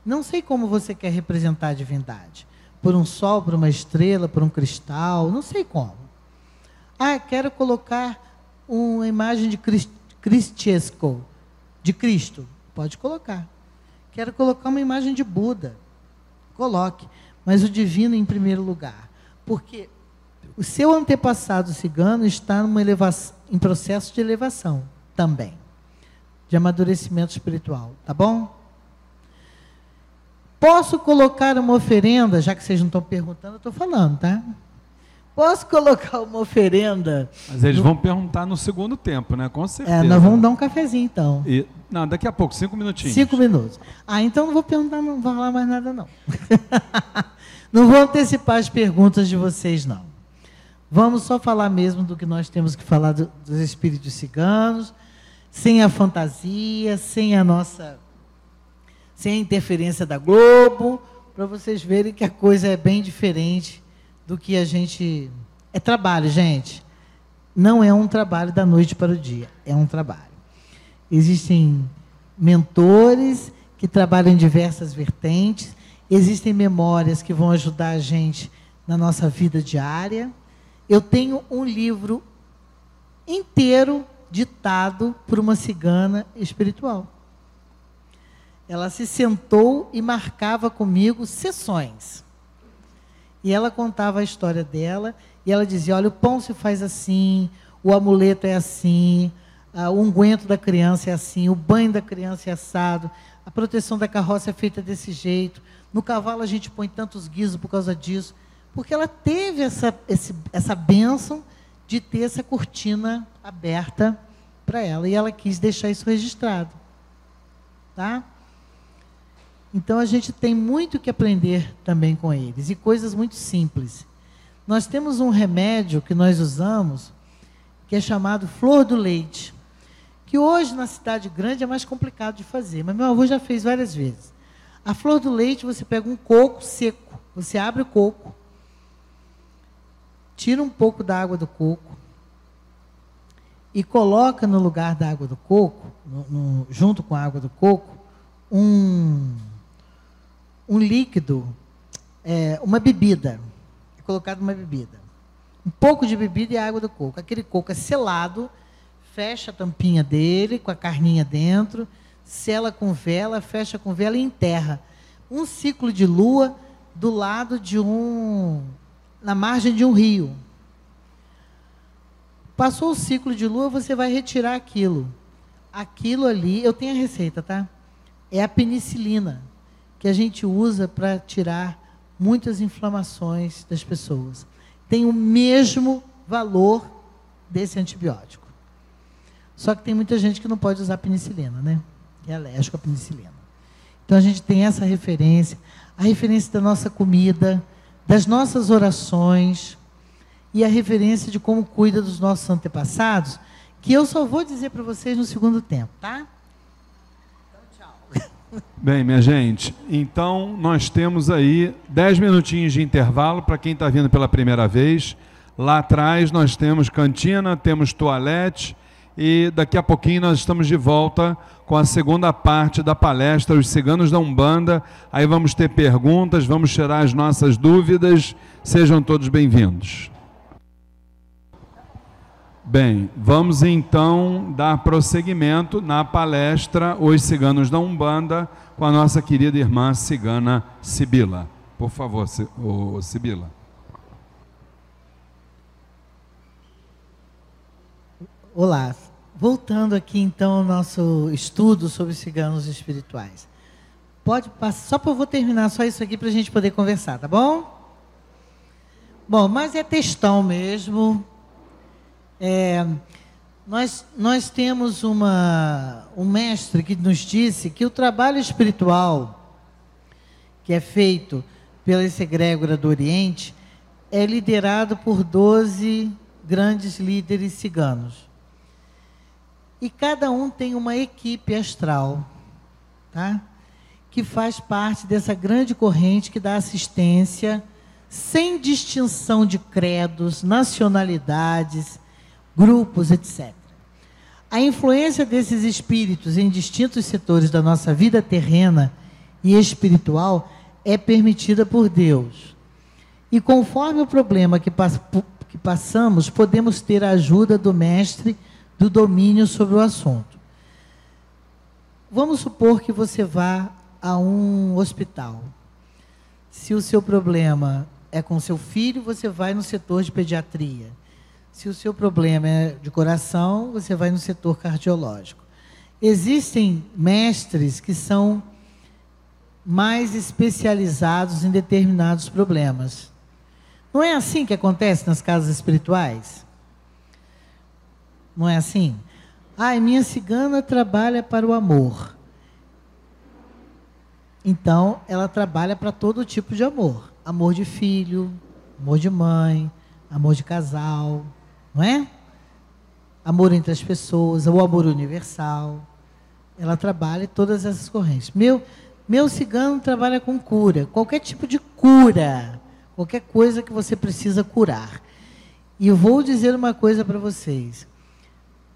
Não sei como você quer representar a divindade. Por um sol, por uma estrela, por um cristal, não sei como. Ah, quero colocar uma imagem de Cristiesco, de Cristo. Pode colocar. Quero colocar uma imagem de Buda. Coloque. Mas o divino em primeiro lugar. Porque o seu antepassado cigano está em processo de elevação também, de amadurecimento espiritual, tá bom? Posso colocar uma oferenda, já que vocês não estão perguntando, eu estou falando, tá? Posso colocar uma oferenda? Mas eles no... vão perguntar no segundo tempo, né? Com certeza. É, nós vamos dar um cafezinho então. E... Não, daqui a pouco, cinco minutinhos. Cinco minutos. Ah, então não vou perguntar, não vou falar mais nada, não. não vou antecipar as perguntas de vocês, não. Vamos só falar mesmo do que nós temos que falar do, dos espíritos ciganos, sem a fantasia, sem a nossa. sem a interferência da Globo, para vocês verem que a coisa é bem diferente do que a gente. É trabalho, gente. Não é um trabalho da noite para o dia, é um trabalho. Existem mentores que trabalham em diversas vertentes. Existem memórias que vão ajudar a gente na nossa vida diária. Eu tenho um livro inteiro ditado por uma cigana espiritual. Ela se sentou e marcava comigo sessões. E ela contava a história dela e ela dizia: olha, o pão se faz assim, o amuleto é assim, o unguento da criança é assim, o banho da criança é assado, a proteção da carroça é feita desse jeito. No cavalo a gente põe tantos guizos por causa disso. Porque ela teve essa, esse, essa bênção de ter essa cortina aberta para ela. E ela quis deixar isso registrado. Tá? Então a gente tem muito que aprender também com eles. E coisas muito simples. Nós temos um remédio que nós usamos, que é chamado flor do leite. Que hoje na cidade grande é mais complicado de fazer, mas meu avô já fez várias vezes. A flor do leite, você pega um coco seco, você abre o coco, tira um pouco da água do coco e coloca no lugar da água do coco, no, no, junto com a água do coco, um, um líquido, é, uma bebida. É colocado uma bebida. Um pouco de bebida e água do coco. Aquele coco é selado, fecha a tampinha dele com a carninha dentro, sela com vela, fecha com vela e enterra. Um ciclo de lua do lado de um na margem de um rio. Passou o ciclo de lua, você vai retirar aquilo. Aquilo ali, eu tenho a receita, tá? É a penicilina, que a gente usa para tirar muitas inflamações das pessoas. Tem o mesmo valor desse antibiótico. Só que tem muita gente que não pode usar penicilina, né? É alérgico à penicilina. Então a gente tem essa referência, a referência da nossa comida, das nossas orações e a referência de como cuida dos nossos antepassados, que eu só vou dizer para vocês no segundo tempo, tá? Então, tchau. Bem, minha gente, então nós temos aí dez minutinhos de intervalo para quem está vindo pela primeira vez. Lá atrás nós temos cantina, temos toalete e daqui a pouquinho nós estamos de volta com a segunda parte da palestra Os Ciganos da Umbanda. Aí vamos ter perguntas, vamos tirar as nossas dúvidas. Sejam todos bem-vindos. Bem, vamos então dar prosseguimento na palestra Os Ciganos da Umbanda com a nossa querida irmã cigana Sibila. Por favor, Sibila. Olá, voltando aqui então ao nosso estudo sobre ciganos espirituais. Pode passar, só para eu vou terminar só isso aqui para a gente poder conversar, tá bom? Bom, mas é textão mesmo. É, nós, nós temos uma, um mestre que nos disse que o trabalho espiritual que é feito pela egrégora do Oriente é liderado por 12 grandes líderes ciganos. E cada um tem uma equipe astral, tá? Que faz parte dessa grande corrente que dá assistência sem distinção de credos, nacionalidades, grupos, etc. A influência desses espíritos em distintos setores da nossa vida terrena e espiritual é permitida por Deus. E conforme o problema que, pass que passamos, podemos ter a ajuda do Mestre do domínio sobre o assunto. Vamos supor que você vá a um hospital. Se o seu problema é com seu filho, você vai no setor de pediatria. Se o seu problema é de coração, você vai no setor cardiológico. Existem mestres que são mais especializados em determinados problemas. Não é assim que acontece nas casas espirituais? Não é assim? Ai, minha cigana trabalha para o amor. Então, ela trabalha para todo tipo de amor: amor de filho, amor de mãe, amor de casal, não é? Amor entre as pessoas, o amor universal. Ela trabalha todas essas correntes. Meu, meu cigano trabalha com cura, qualquer tipo de cura, qualquer coisa que você precisa curar. E eu vou dizer uma coisa para vocês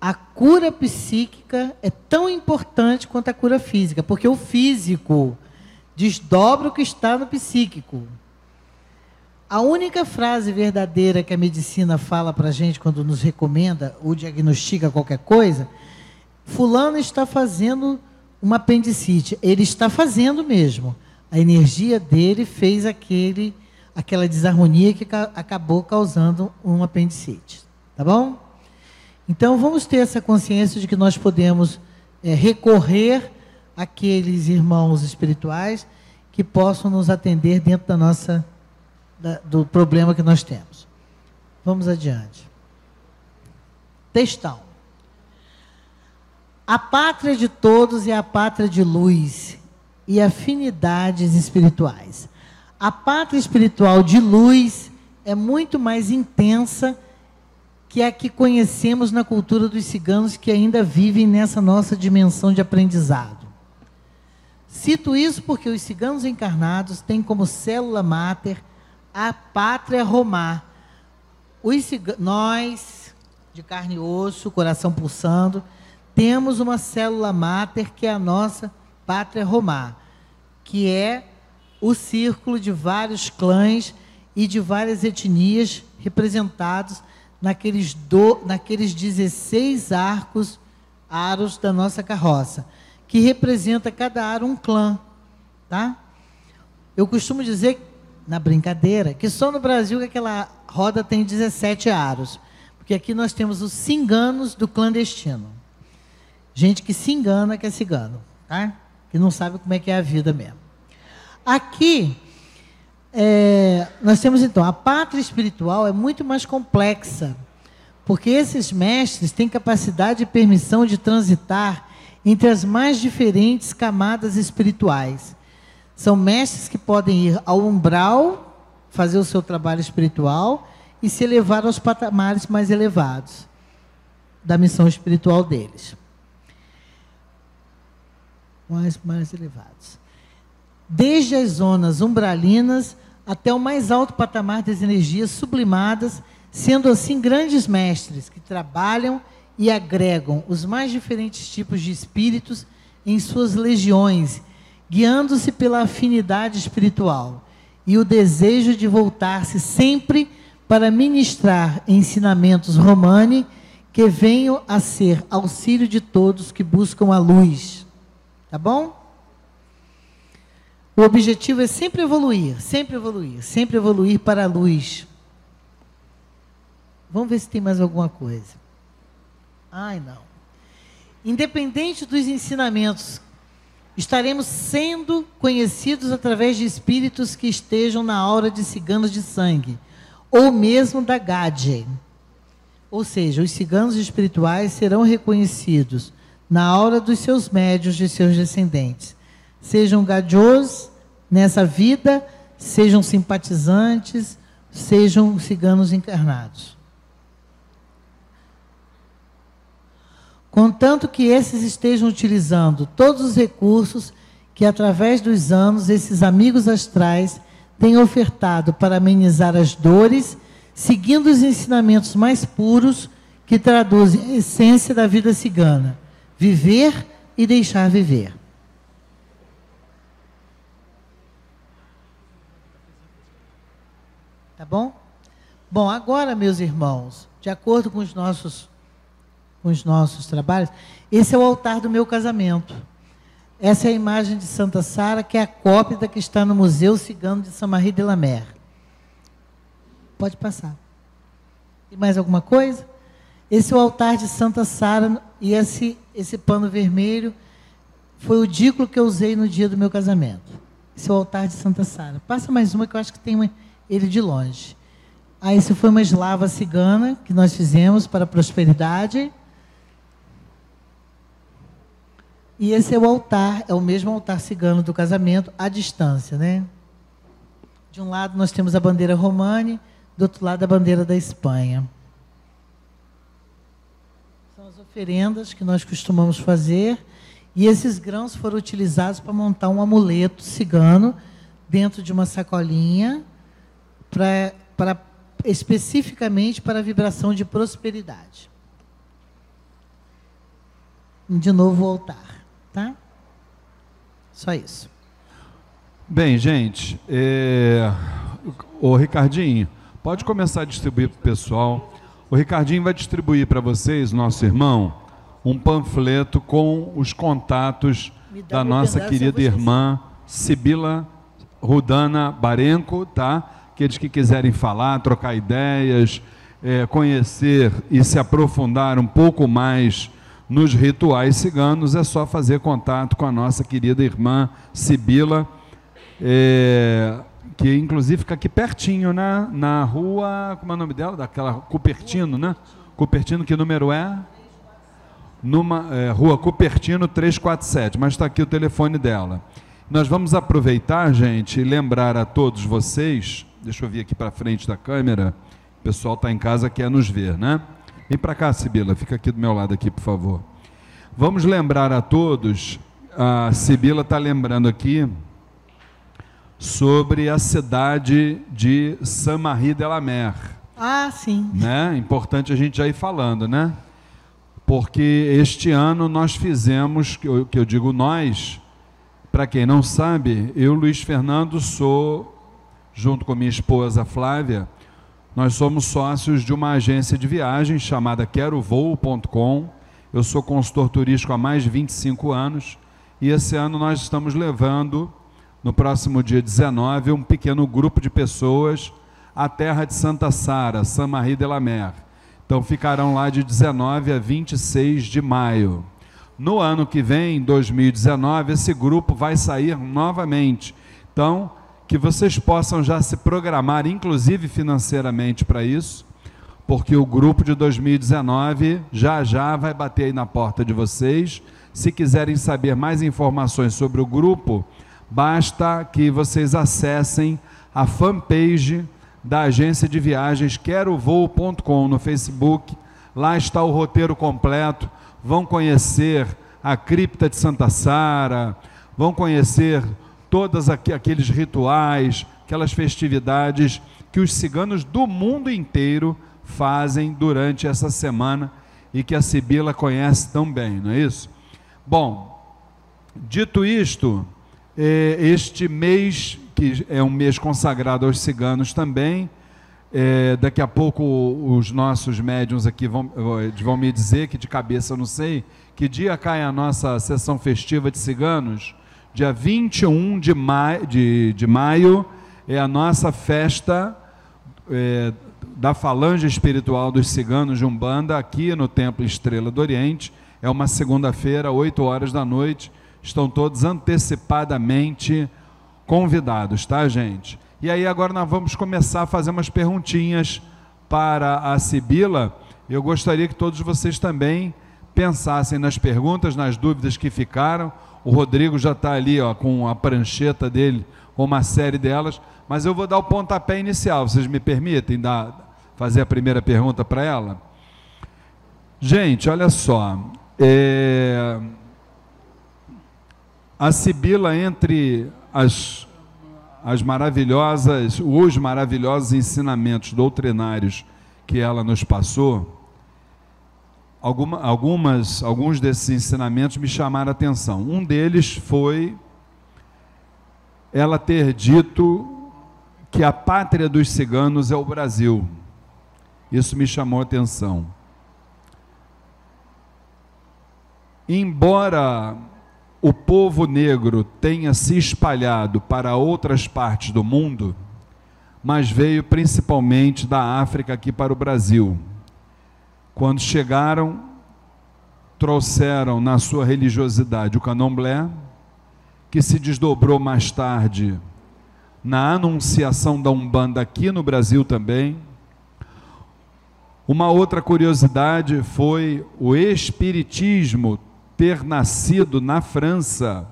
a cura psíquica é tão importante quanto a cura física, porque o físico desdobra o que está no psíquico. A única frase verdadeira que a medicina fala para a gente quando nos recomenda ou diagnostica qualquer coisa, fulano está fazendo uma apendicite. Ele está fazendo mesmo. A energia dele fez aquele, aquela desarmonia que acabou causando um apendicite. Tá bom? Então, vamos ter essa consciência de que nós podemos é, recorrer àqueles irmãos espirituais que possam nos atender dentro da nossa, da, do problema que nós temos. Vamos adiante. Textão. A pátria de todos é a pátria de luz e afinidades espirituais. A pátria espiritual de luz é muito mais intensa que é a que conhecemos na cultura dos ciganos que ainda vivem nessa nossa dimensão de aprendizado. Cito isso porque os ciganos encarnados têm como célula máter a pátria romar. nós, de carne e osso, coração pulsando, temos uma célula máter que é a nossa pátria romar, que é o círculo de vários clãs e de várias etnias representados naqueles, do, naqueles 16 arcos, aros da nossa carroça, que representa cada aro um clã. Tá? Eu costumo dizer, na brincadeira, que só no Brasil que aquela roda tem 17 aros. Porque aqui nós temos os cinganos do clandestino. Gente que se engana que é cigano, tá? Que não sabe como é que é a vida mesmo. Aqui é, nós temos então a pátria espiritual é muito mais complexa, porque esses mestres têm capacidade e permissão de transitar entre as mais diferentes camadas espirituais. São mestres que podem ir ao umbral, fazer o seu trabalho espiritual e se elevar aos patamares mais elevados da missão espiritual deles. Mais, mais elevados desde as zonas umbralinas até o mais alto patamar das energias sublimadas, sendo assim grandes mestres que trabalham e agregam os mais diferentes tipos de espíritos em suas legiões, guiando-se pela afinidade espiritual e o desejo de voltar-se sempre para ministrar ensinamentos romani que venham a ser auxílio de todos que buscam a luz. Tá bom? O objetivo é sempre evoluir, sempre evoluir, sempre evoluir para a luz. Vamos ver se tem mais alguma coisa. Ai, não. Independente dos ensinamentos, estaremos sendo conhecidos através de espíritos que estejam na aura de ciganos de sangue, ou mesmo da Gade. Ou seja, os ciganos espirituais serão reconhecidos na aura dos seus médios, de seus descendentes. Sejam gadios nessa vida, sejam simpatizantes, sejam ciganos encarnados. Contanto que esses estejam utilizando todos os recursos que, através dos anos, esses amigos astrais têm ofertado para amenizar as dores, seguindo os ensinamentos mais puros que traduzem a essência da vida cigana: viver e deixar viver. Tá bom? Bom, agora, meus irmãos, de acordo com os nossos, com os nossos trabalhos, esse é o altar do meu casamento. Essa é a imagem de Santa Sara, que é a cópia da que está no Museu Cigano de Saint-Marie de la Mer. Pode passar. Tem mais alguma coisa? Esse é o altar de Santa Sara e esse, esse pano vermelho foi o dículo que eu usei no dia do meu casamento. Esse é o altar de Santa Sara. Passa mais uma que eu acho que tem uma ele de longe. Aí isso foi uma eslava cigana que nós fizemos para a prosperidade. E esse é o altar, é o mesmo altar cigano do casamento, à distância, né? De um lado nós temos a bandeira romani, do outro lado a bandeira da Espanha. São as oferendas que nós costumamos fazer. E esses grãos foram utilizados para montar um amuleto cigano dentro de uma sacolinha para especificamente para a vibração de prosperidade. de novo o altar, tá? Só isso. Bem, gente, é... o Ricardinho, pode começar a distribuir para o pessoal. O Ricardinho vai distribuir para vocês, nosso irmão, um panfleto com os contatos da nossa querida irmã Sibila Rudana Barenco, tá? Aqueles que quiserem falar, trocar ideias, é, conhecer e se aprofundar um pouco mais nos rituais ciganos, é só fazer contato com a nossa querida irmã Sibila, é, que inclusive fica aqui pertinho, né? na rua, como é o nome dela? Daquela Cupertino, né? Cupertino, que número é? Numa é, rua Cupertino 347, mas está aqui o telefone dela. Nós vamos aproveitar, gente, e lembrar a todos vocês, deixa eu vir aqui para frente da câmera, o pessoal está em casa quer nos ver, né? Vem para cá, Sibila, fica aqui do meu lado aqui, por favor. Vamos lembrar a todos, a Sibila está lembrando aqui sobre a cidade de Saint-Marie de la Mer. Ah, sim. Né? Importante a gente já ir falando, né? Porque este ano nós fizemos, que eu, que eu digo nós, para quem não sabe, eu, Luiz Fernando, sou, junto com minha esposa Flávia, nós somos sócios de uma agência de viagens chamada querovoo.com. Eu sou consultor turístico há mais de 25 anos e esse ano nós estamos levando, no próximo dia 19, um pequeno grupo de pessoas à terra de Santa Sara, Saint-Marie de la Mer. Então ficarão lá de 19 a 26 de maio. No ano que vem, 2019, esse grupo vai sair novamente. Então, que vocês possam já se programar, inclusive financeiramente, para isso, porque o grupo de 2019 já já vai bater aí na porta de vocês. Se quiserem saber mais informações sobre o grupo, basta que vocês acessem a fanpage da agência de viagens querovoo.com no Facebook. Lá está o roteiro completo. Vão conhecer a cripta de Santa Sara, vão conhecer todos aqueles rituais, aquelas festividades que os ciganos do mundo inteiro fazem durante essa semana e que a Sibila conhece tão bem, não é isso? Bom, dito isto, é, este mês, que é um mês consagrado aos ciganos também, é, daqui a pouco os nossos médiums aqui vão, vão me dizer, que de cabeça eu não sei, que dia cai a nossa sessão festiva de ciganos? Dia 21 de maio, de, de maio é a nossa festa é, da Falange Espiritual dos Ciganos de Umbanda, aqui no Templo Estrela do Oriente. É uma segunda-feira, 8 horas da noite. Estão todos antecipadamente convidados, tá, gente? E aí agora nós vamos começar a fazer umas perguntinhas para a Sibila. Eu gostaria que todos vocês também pensassem nas perguntas, nas dúvidas que ficaram o Rodrigo já está ali ó, com a prancheta dele, com uma série delas, mas eu vou dar o pontapé inicial. Vocês me permitem dar, fazer a primeira pergunta para ela? Gente, olha só. É... A Sibila, entre as, as maravilhosas, os maravilhosos ensinamentos doutrinários que ela nos passou, Alguma, algumas, alguns desses ensinamentos me chamaram a atenção. Um deles foi ela ter dito que a pátria dos ciganos é o Brasil. Isso me chamou a atenção. Embora o povo negro tenha se espalhado para outras partes do mundo, mas veio principalmente da África aqui para o Brasil. Quando chegaram, trouxeram na sua religiosidade o candomblé, que se desdobrou mais tarde na anunciação da Umbanda aqui no Brasil também. Uma outra curiosidade foi o Espiritismo ter nascido na França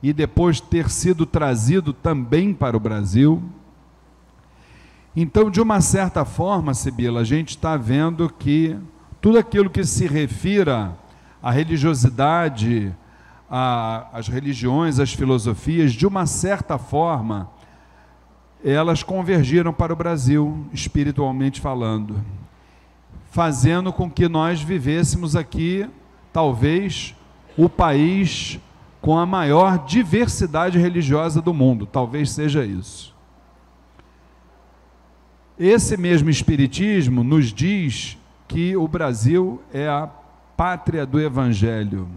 e depois ter sido trazido também para o Brasil. Então, de uma certa forma, Sibila, a gente está vendo que tudo aquilo que se refira à religiosidade, às religiões, às filosofias, de uma certa forma, elas convergiram para o Brasil, espiritualmente falando, fazendo com que nós vivêssemos aqui, talvez, o país com a maior diversidade religiosa do mundo, talvez seja isso. Esse mesmo Espiritismo nos diz que o Brasil é a pátria do Evangelho,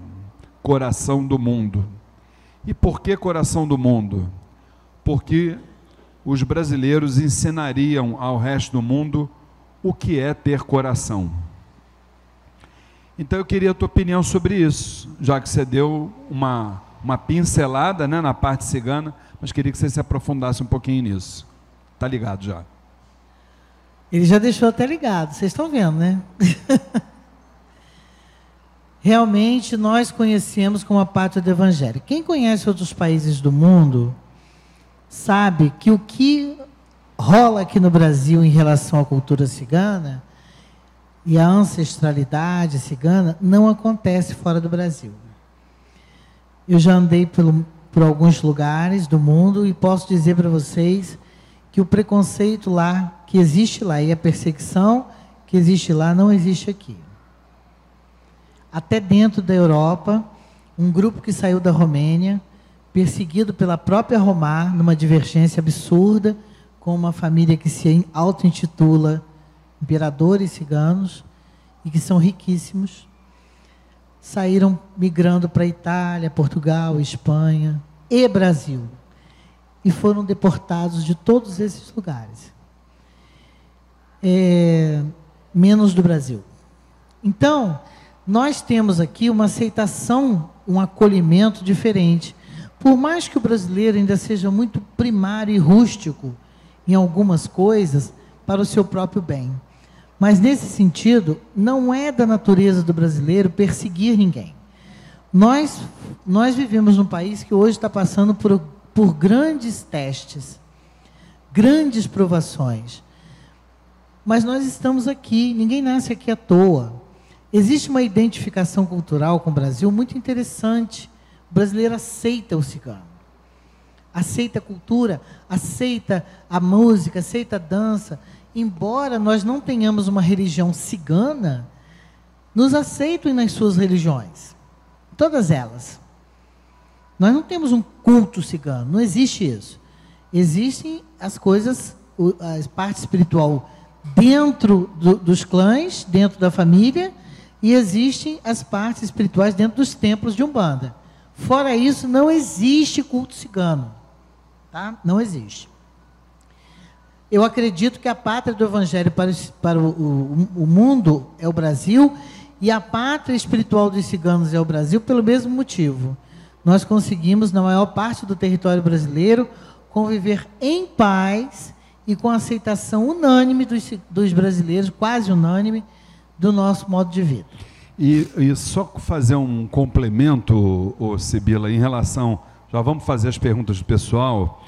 coração do mundo. E por que coração do mundo? Porque os brasileiros ensinariam ao resto do mundo o que é ter coração. Então eu queria a tua opinião sobre isso, já que você deu uma, uma pincelada né, na parte cigana, mas queria que você se aprofundasse um pouquinho nisso. Tá ligado já? Ele já deixou até ligado, vocês estão vendo, né? Realmente nós conhecemos como a pátria do Evangelho. Quem conhece outros países do mundo sabe que o que rola aqui no Brasil em relação à cultura cigana e à ancestralidade cigana não acontece fora do Brasil. Eu já andei pelo, por alguns lugares do mundo e posso dizer para vocês que o preconceito lá que existe lá e a perseguição que existe lá não existe aqui. Até dentro da Europa, um grupo que saiu da Romênia, perseguido pela própria Romar, numa divergência absurda, com uma família que se auto-intitula imperadores ciganos e que são riquíssimos, saíram migrando para Itália, Portugal, Espanha e Brasil. E foram deportados de todos esses lugares é, menos do Brasil. Então, nós temos aqui uma aceitação, um acolhimento diferente. Por mais que o brasileiro ainda seja muito primário e rústico em algumas coisas, para o seu próprio bem. Mas, nesse sentido, não é da natureza do brasileiro perseguir ninguém. Nós, nós vivemos num país que hoje está passando por, por grandes testes, grandes provações. Mas nós estamos aqui, ninguém nasce aqui à toa. Existe uma identificação cultural com o Brasil muito interessante. O brasileiro aceita o cigano. Aceita a cultura, aceita a música, aceita a dança. Embora nós não tenhamos uma religião cigana, nos aceitam nas suas religiões. Todas elas. Nós não temos um culto cigano, não existe isso. Existem as coisas, a parte espiritual dentro do, dos clãs, dentro da família, e existem as partes espirituais dentro dos templos de Umbanda. Fora isso, não existe culto cigano. Tá? Não existe. Eu acredito que a pátria do Evangelho para, para o, o, o mundo é o Brasil, e a pátria espiritual dos ciganos é o Brasil pelo mesmo motivo. Nós conseguimos, na maior parte do território brasileiro, conviver em paz e com aceitação unânime dos, dos brasileiros, quase unânime, do nosso modo de vida. E, e só fazer um complemento, ô, Sibila, em relação. Já vamos fazer as perguntas do pessoal.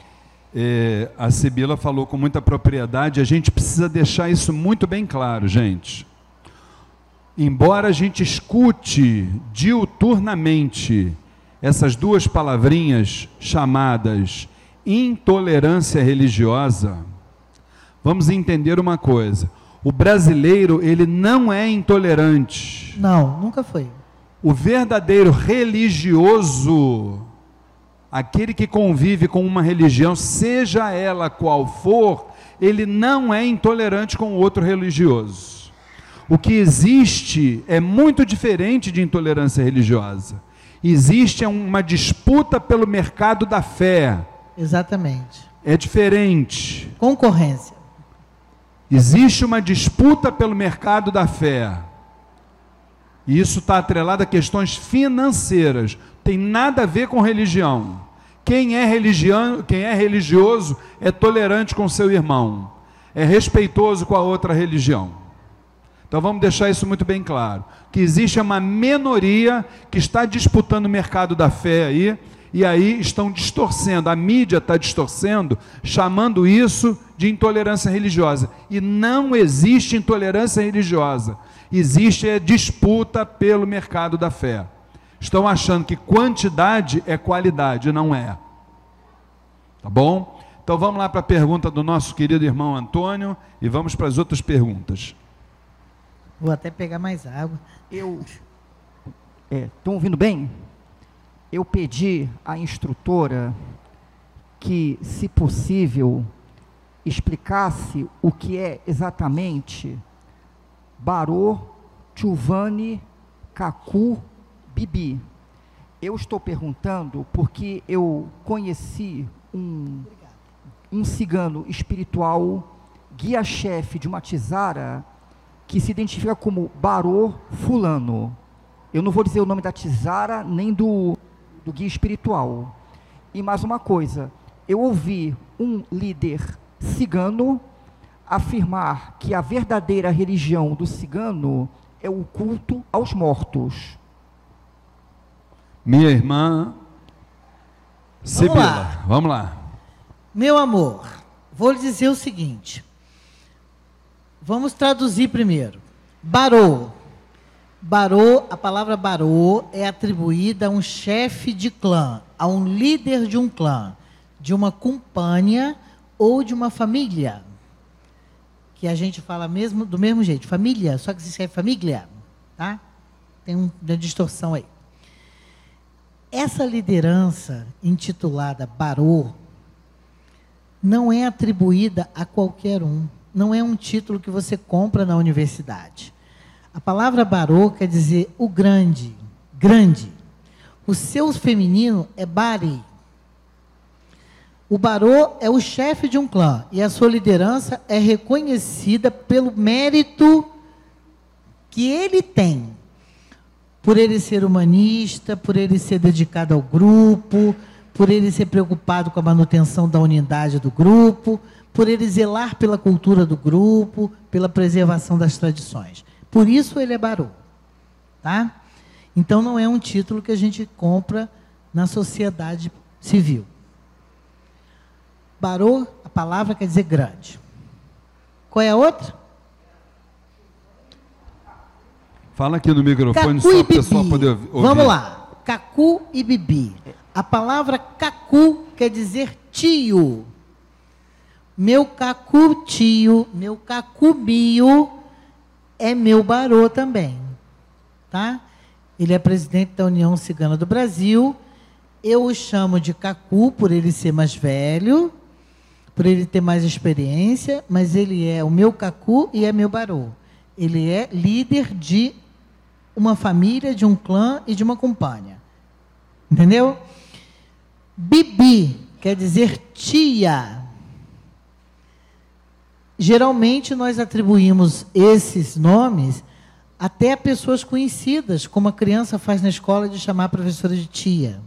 É, a Sibila falou com muita propriedade, a gente precisa deixar isso muito bem claro, gente. Embora a gente escute diuturnamente essas duas palavrinhas chamadas intolerância religiosa, vamos entender uma coisa. O brasileiro, ele não é intolerante. Não, nunca foi. O verdadeiro religioso, aquele que convive com uma religião, seja ela qual for, ele não é intolerante com outro religioso. O que existe é muito diferente de intolerância religiosa. Existe uma disputa pelo mercado da fé. Exatamente. É diferente. Concorrência. Existe uma disputa pelo mercado da fé. E isso está atrelado a questões financeiras. Tem nada a ver com religião. Quem é, religião, quem é religioso é tolerante com seu irmão, é respeitoso com a outra religião. Então vamos deixar isso muito bem claro. Que existe uma minoria que está disputando o mercado da fé aí, e aí estão distorcendo, a mídia está distorcendo, chamando isso de intolerância religiosa. E não existe intolerância religiosa, existe a disputa pelo mercado da fé. Estão achando que quantidade é qualidade, não é. Tá bom? Então vamos lá para a pergunta do nosso querido irmão Antônio e vamos para as outras perguntas. Vou até pegar mais água. Eu Estão é, ouvindo bem? Eu pedi à instrutora que, se possível, explicasse o que é exatamente Barô, Chuvani, Kaku, Bibi. Eu estou perguntando porque eu conheci um, um cigano espiritual, guia-chefe de uma tizara, que se identifica como Barô Fulano. Eu não vou dizer o nome da tizara nem do, do guia espiritual. E mais uma coisa, eu ouvi um líder cigano afirmar que a verdadeira religião do cigano é o culto aos mortos. Minha irmã Sibila, vamos lá. vamos lá. Meu amor, vou lhe dizer o seguinte. Vamos traduzir primeiro. Barô. Barô, a palavra barô é atribuída a um chefe de clã, a um líder de um clã, de uma companhia ou de uma família. Que a gente fala mesmo do mesmo jeito, família, só que se escreve família, tá? Tem uma distorção aí. Essa liderança intitulada Barô não é atribuída a qualquer um. Não é um título que você compra na universidade. A palavra Barô quer dizer o grande, grande. O seu feminino é Bari, o barô é o chefe de um clã e a sua liderança é reconhecida pelo mérito que ele tem. Por ele ser humanista, por ele ser dedicado ao grupo, por ele ser preocupado com a manutenção da unidade do grupo, por ele zelar pela cultura do grupo, pela preservação das tradições. Por isso ele é barô. Tá? Então não é um título que a gente compra na sociedade civil. Barô, a palavra quer dizer grande. Qual é a outra? Fala aqui no microfone Cacu só para o pessoal poder ouvir. Vamos lá. Cacu e Bibi. A palavra cacu quer dizer tio. Meu cacu tio, meu cacubio é meu barô também. Tá? Ele é presidente da União Cigana do Brasil. Eu o chamo de cacu por ele ser mais velho por ele ter mais experiência, mas ele é o meu cacu e é meu barô. Ele é líder de uma família, de um clã e de uma companhia. Entendeu? Bibi quer dizer tia. Geralmente nós atribuímos esses nomes até a pessoas conhecidas, como a criança faz na escola de chamar a professora de tia,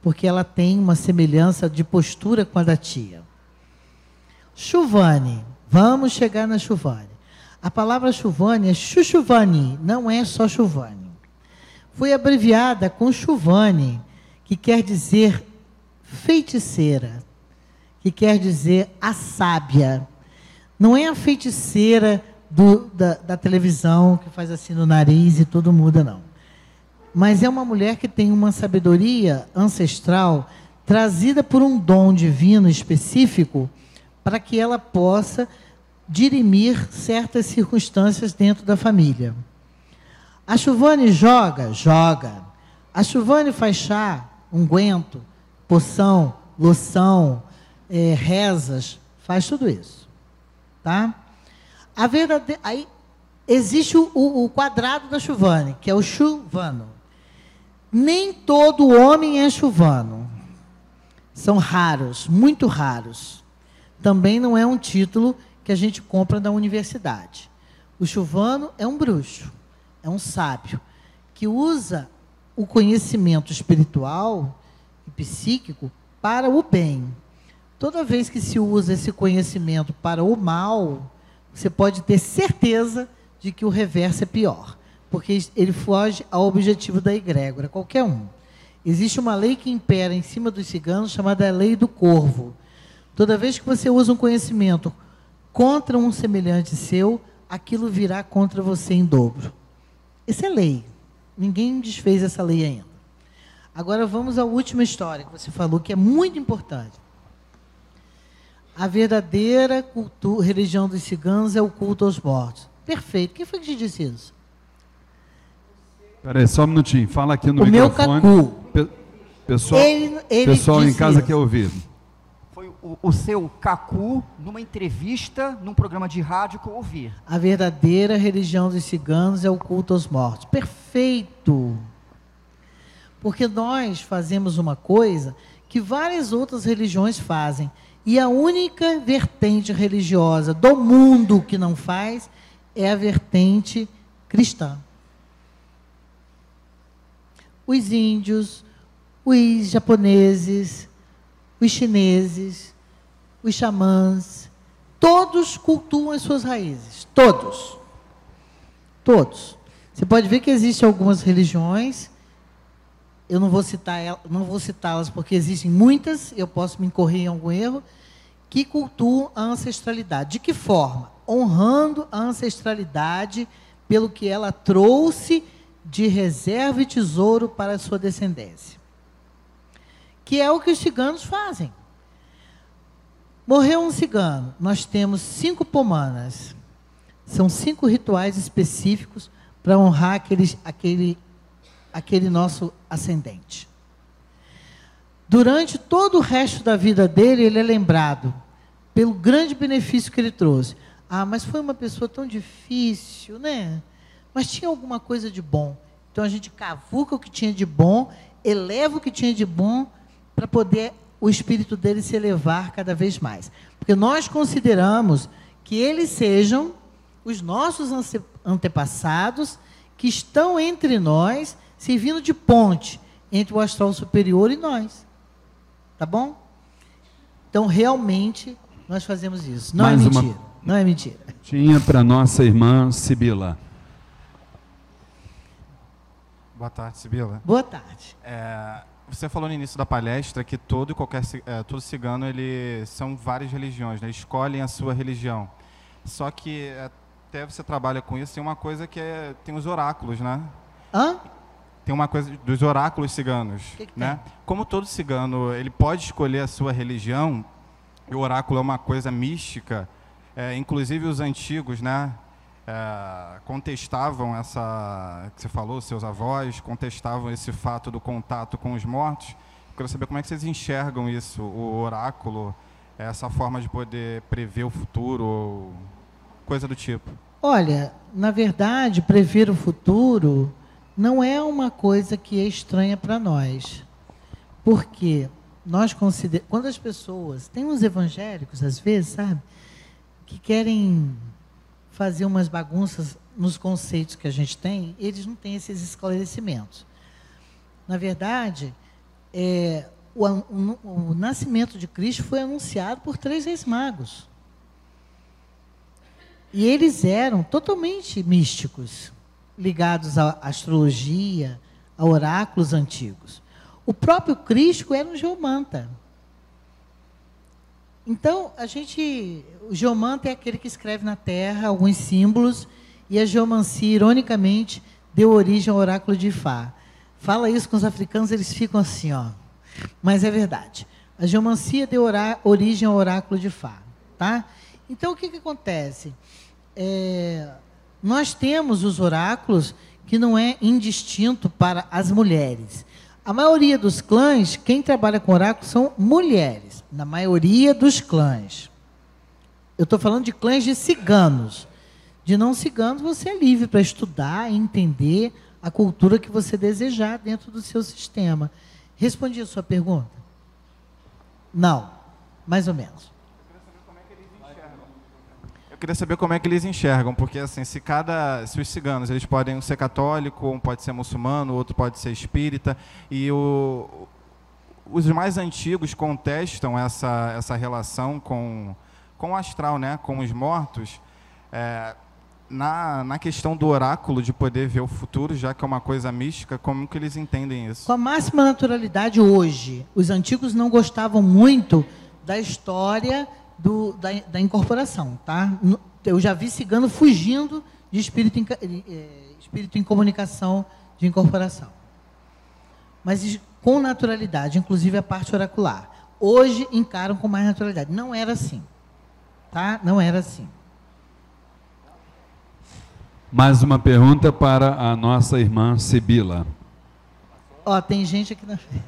porque ela tem uma semelhança de postura com a da tia. Chuvane. Vamos chegar na Chuvane. A palavra Chuvane é Chuchuvani, não é só Chuvane. Foi abreviada com Chuvane, que quer dizer feiticeira, que quer dizer a sábia. Não é a feiticeira do, da, da televisão que faz assim no nariz e tudo muda, não. Mas é uma mulher que tem uma sabedoria ancestral trazida por um dom divino específico para que ela possa dirimir certas circunstâncias dentro da família. A Chuvane joga? Joga. A Chuvane faz chá, unguento, poção, loção, é, rezas, faz tudo isso. Tá? A verdade... Aí existe o, o quadrado da Chuvane, que é o chuvano. Nem todo homem é chuvano. São raros, muito raros também não é um título que a gente compra da universidade. O chuvano é um bruxo, é um sábio, que usa o conhecimento espiritual e psíquico para o bem. Toda vez que se usa esse conhecimento para o mal, você pode ter certeza de que o reverso é pior, porque ele foge ao objetivo da egrégora, qualquer um. Existe uma lei que impera em cima dos ciganos chamada lei do corvo. Toda vez que você usa um conhecimento contra um semelhante seu, aquilo virá contra você em dobro. Isso é lei. Ninguém desfez essa lei ainda. Agora vamos à última história que você falou, que é muito importante. A verdadeira cultura, religião dos ciganos é o culto aos mortos. Perfeito. Quem foi que te disse isso? Peraí, só um minutinho. Fala aqui no o meu microfone. cacu. Pe- pessoal Ele- ele pessoal em casa isso. quer ouvir. Foi o, o seu Cacu numa entrevista num programa de rádio que eu ouvi. A verdadeira religião dos ciganos é o culto aos mortos. Perfeito! Porque nós fazemos uma coisa que várias outras religiões fazem. E a única vertente religiosa do mundo que não faz é a vertente cristã. Os índios, os japoneses, os chineses, os xamãs, todos cultuam as suas raízes. Todos. Todos. Você pode ver que existem algumas religiões, eu não vou citar não vou citá-las porque existem muitas, eu posso me incorrer em algum erro, que cultuam a ancestralidade. De que forma? Honrando a ancestralidade pelo que ela trouxe de reserva e tesouro para a sua descendência. Que é o que os ciganos fazem. Morreu um cigano, nós temos cinco pomanas. São cinco rituais específicos para honrar aquele, aquele, aquele nosso ascendente. Durante todo o resto da vida dele, ele é lembrado pelo grande benefício que ele trouxe. Ah, mas foi uma pessoa tão difícil, né? Mas tinha alguma coisa de bom. Então a gente cavuca o que tinha de bom, eleva o que tinha de bom, para poder o espírito dele se elevar cada vez mais. Porque nós consideramos que eles sejam os nossos ante- antepassados que estão entre nós, servindo de ponte entre o astral superior e nós. Tá bom? Então, realmente, nós fazemos isso. Não Mais é uma- mentira. Não é mentira. Tinha para nossa irmã Sibila. Boa tarde, Sibila. Boa tarde. É, você falou no início da palestra que todo e qualquer é, todo cigano ele são várias religiões, né? escolhem a sua religião. Só que é, até você trabalha com isso, tem uma coisa que é, tem os oráculos, né? Hã? Tem uma coisa dos oráculos ciganos, Que que né? Como todo cigano ele pode escolher a sua religião, e o oráculo é uma coisa mística. é, inclusive os antigos, né? é, contestavam essa que você falou, seus avós contestavam esse fato do contato com os mortos. Eu quero saber como é que vocês enxergam isso, o oráculo, essa forma de poder prever o futuro, ou coisa do tipo. Olha, na verdade, prever o futuro não é uma coisa que é estranha para nós. Porque nós consideramos. Quando as pessoas. Tem uns evangélicos, às vezes, sabe? Que querem fazer umas bagunças nos conceitos que a gente tem, eles não têm esses esclarecimentos. Na verdade, é, o, o- o nascimento de Cristo foi anunciado por três reis magos. E eles eram totalmente místicos, ligados à astrologia, a oráculos antigos. O próprio Cristo era um geomanta. Então, a gente. O geomanta é aquele que escreve na terra alguns símbolos, e a geomancia, ironicamente, deu origem ao oráculo de Ifá. Fala isso com os africanos, eles ficam assim, ó. Mas é verdade. A geomancia deu origem ao oráculo de Fá. Tá? Então, o que, que acontece? É, nós temos os oráculos que não é indistinto para as mulheres. A maioria dos clãs, quem trabalha com oráculos são mulheres. Na maioria dos clãs. Eu estou falando de clãs de ciganos. De não ciganos, você é livre para estudar e entender a cultura que você desejar dentro do seu sistema. Respondi a sua pergunta? Não, mais ou menos. Queria saber como é que eles enxergam, porque assim, se cada, se os ciganos, eles podem ser católico, um pode ser muçulmano, outro pode ser espírita, e o, os mais antigos contestam essa, essa relação com, com o astral, né, com os mortos, é, na, na questão do oráculo, de poder ver o futuro, já que é uma coisa mística, como que eles entendem isso? Com a máxima naturalidade hoje. Os antigos não gostavam muito da história do- da, da incorporação. Tá? Eu já vi cigano fugindo de espírito em, eh, espírito em comunicação de incorporação. Mas com naturalidade, inclusive a parte oracular. Hoje encaram com mais naturalidade. Não era assim. Tá? Não era assim. Mais uma pergunta para a nossa irmã Sibila. Ó, tem gente aqui na frente.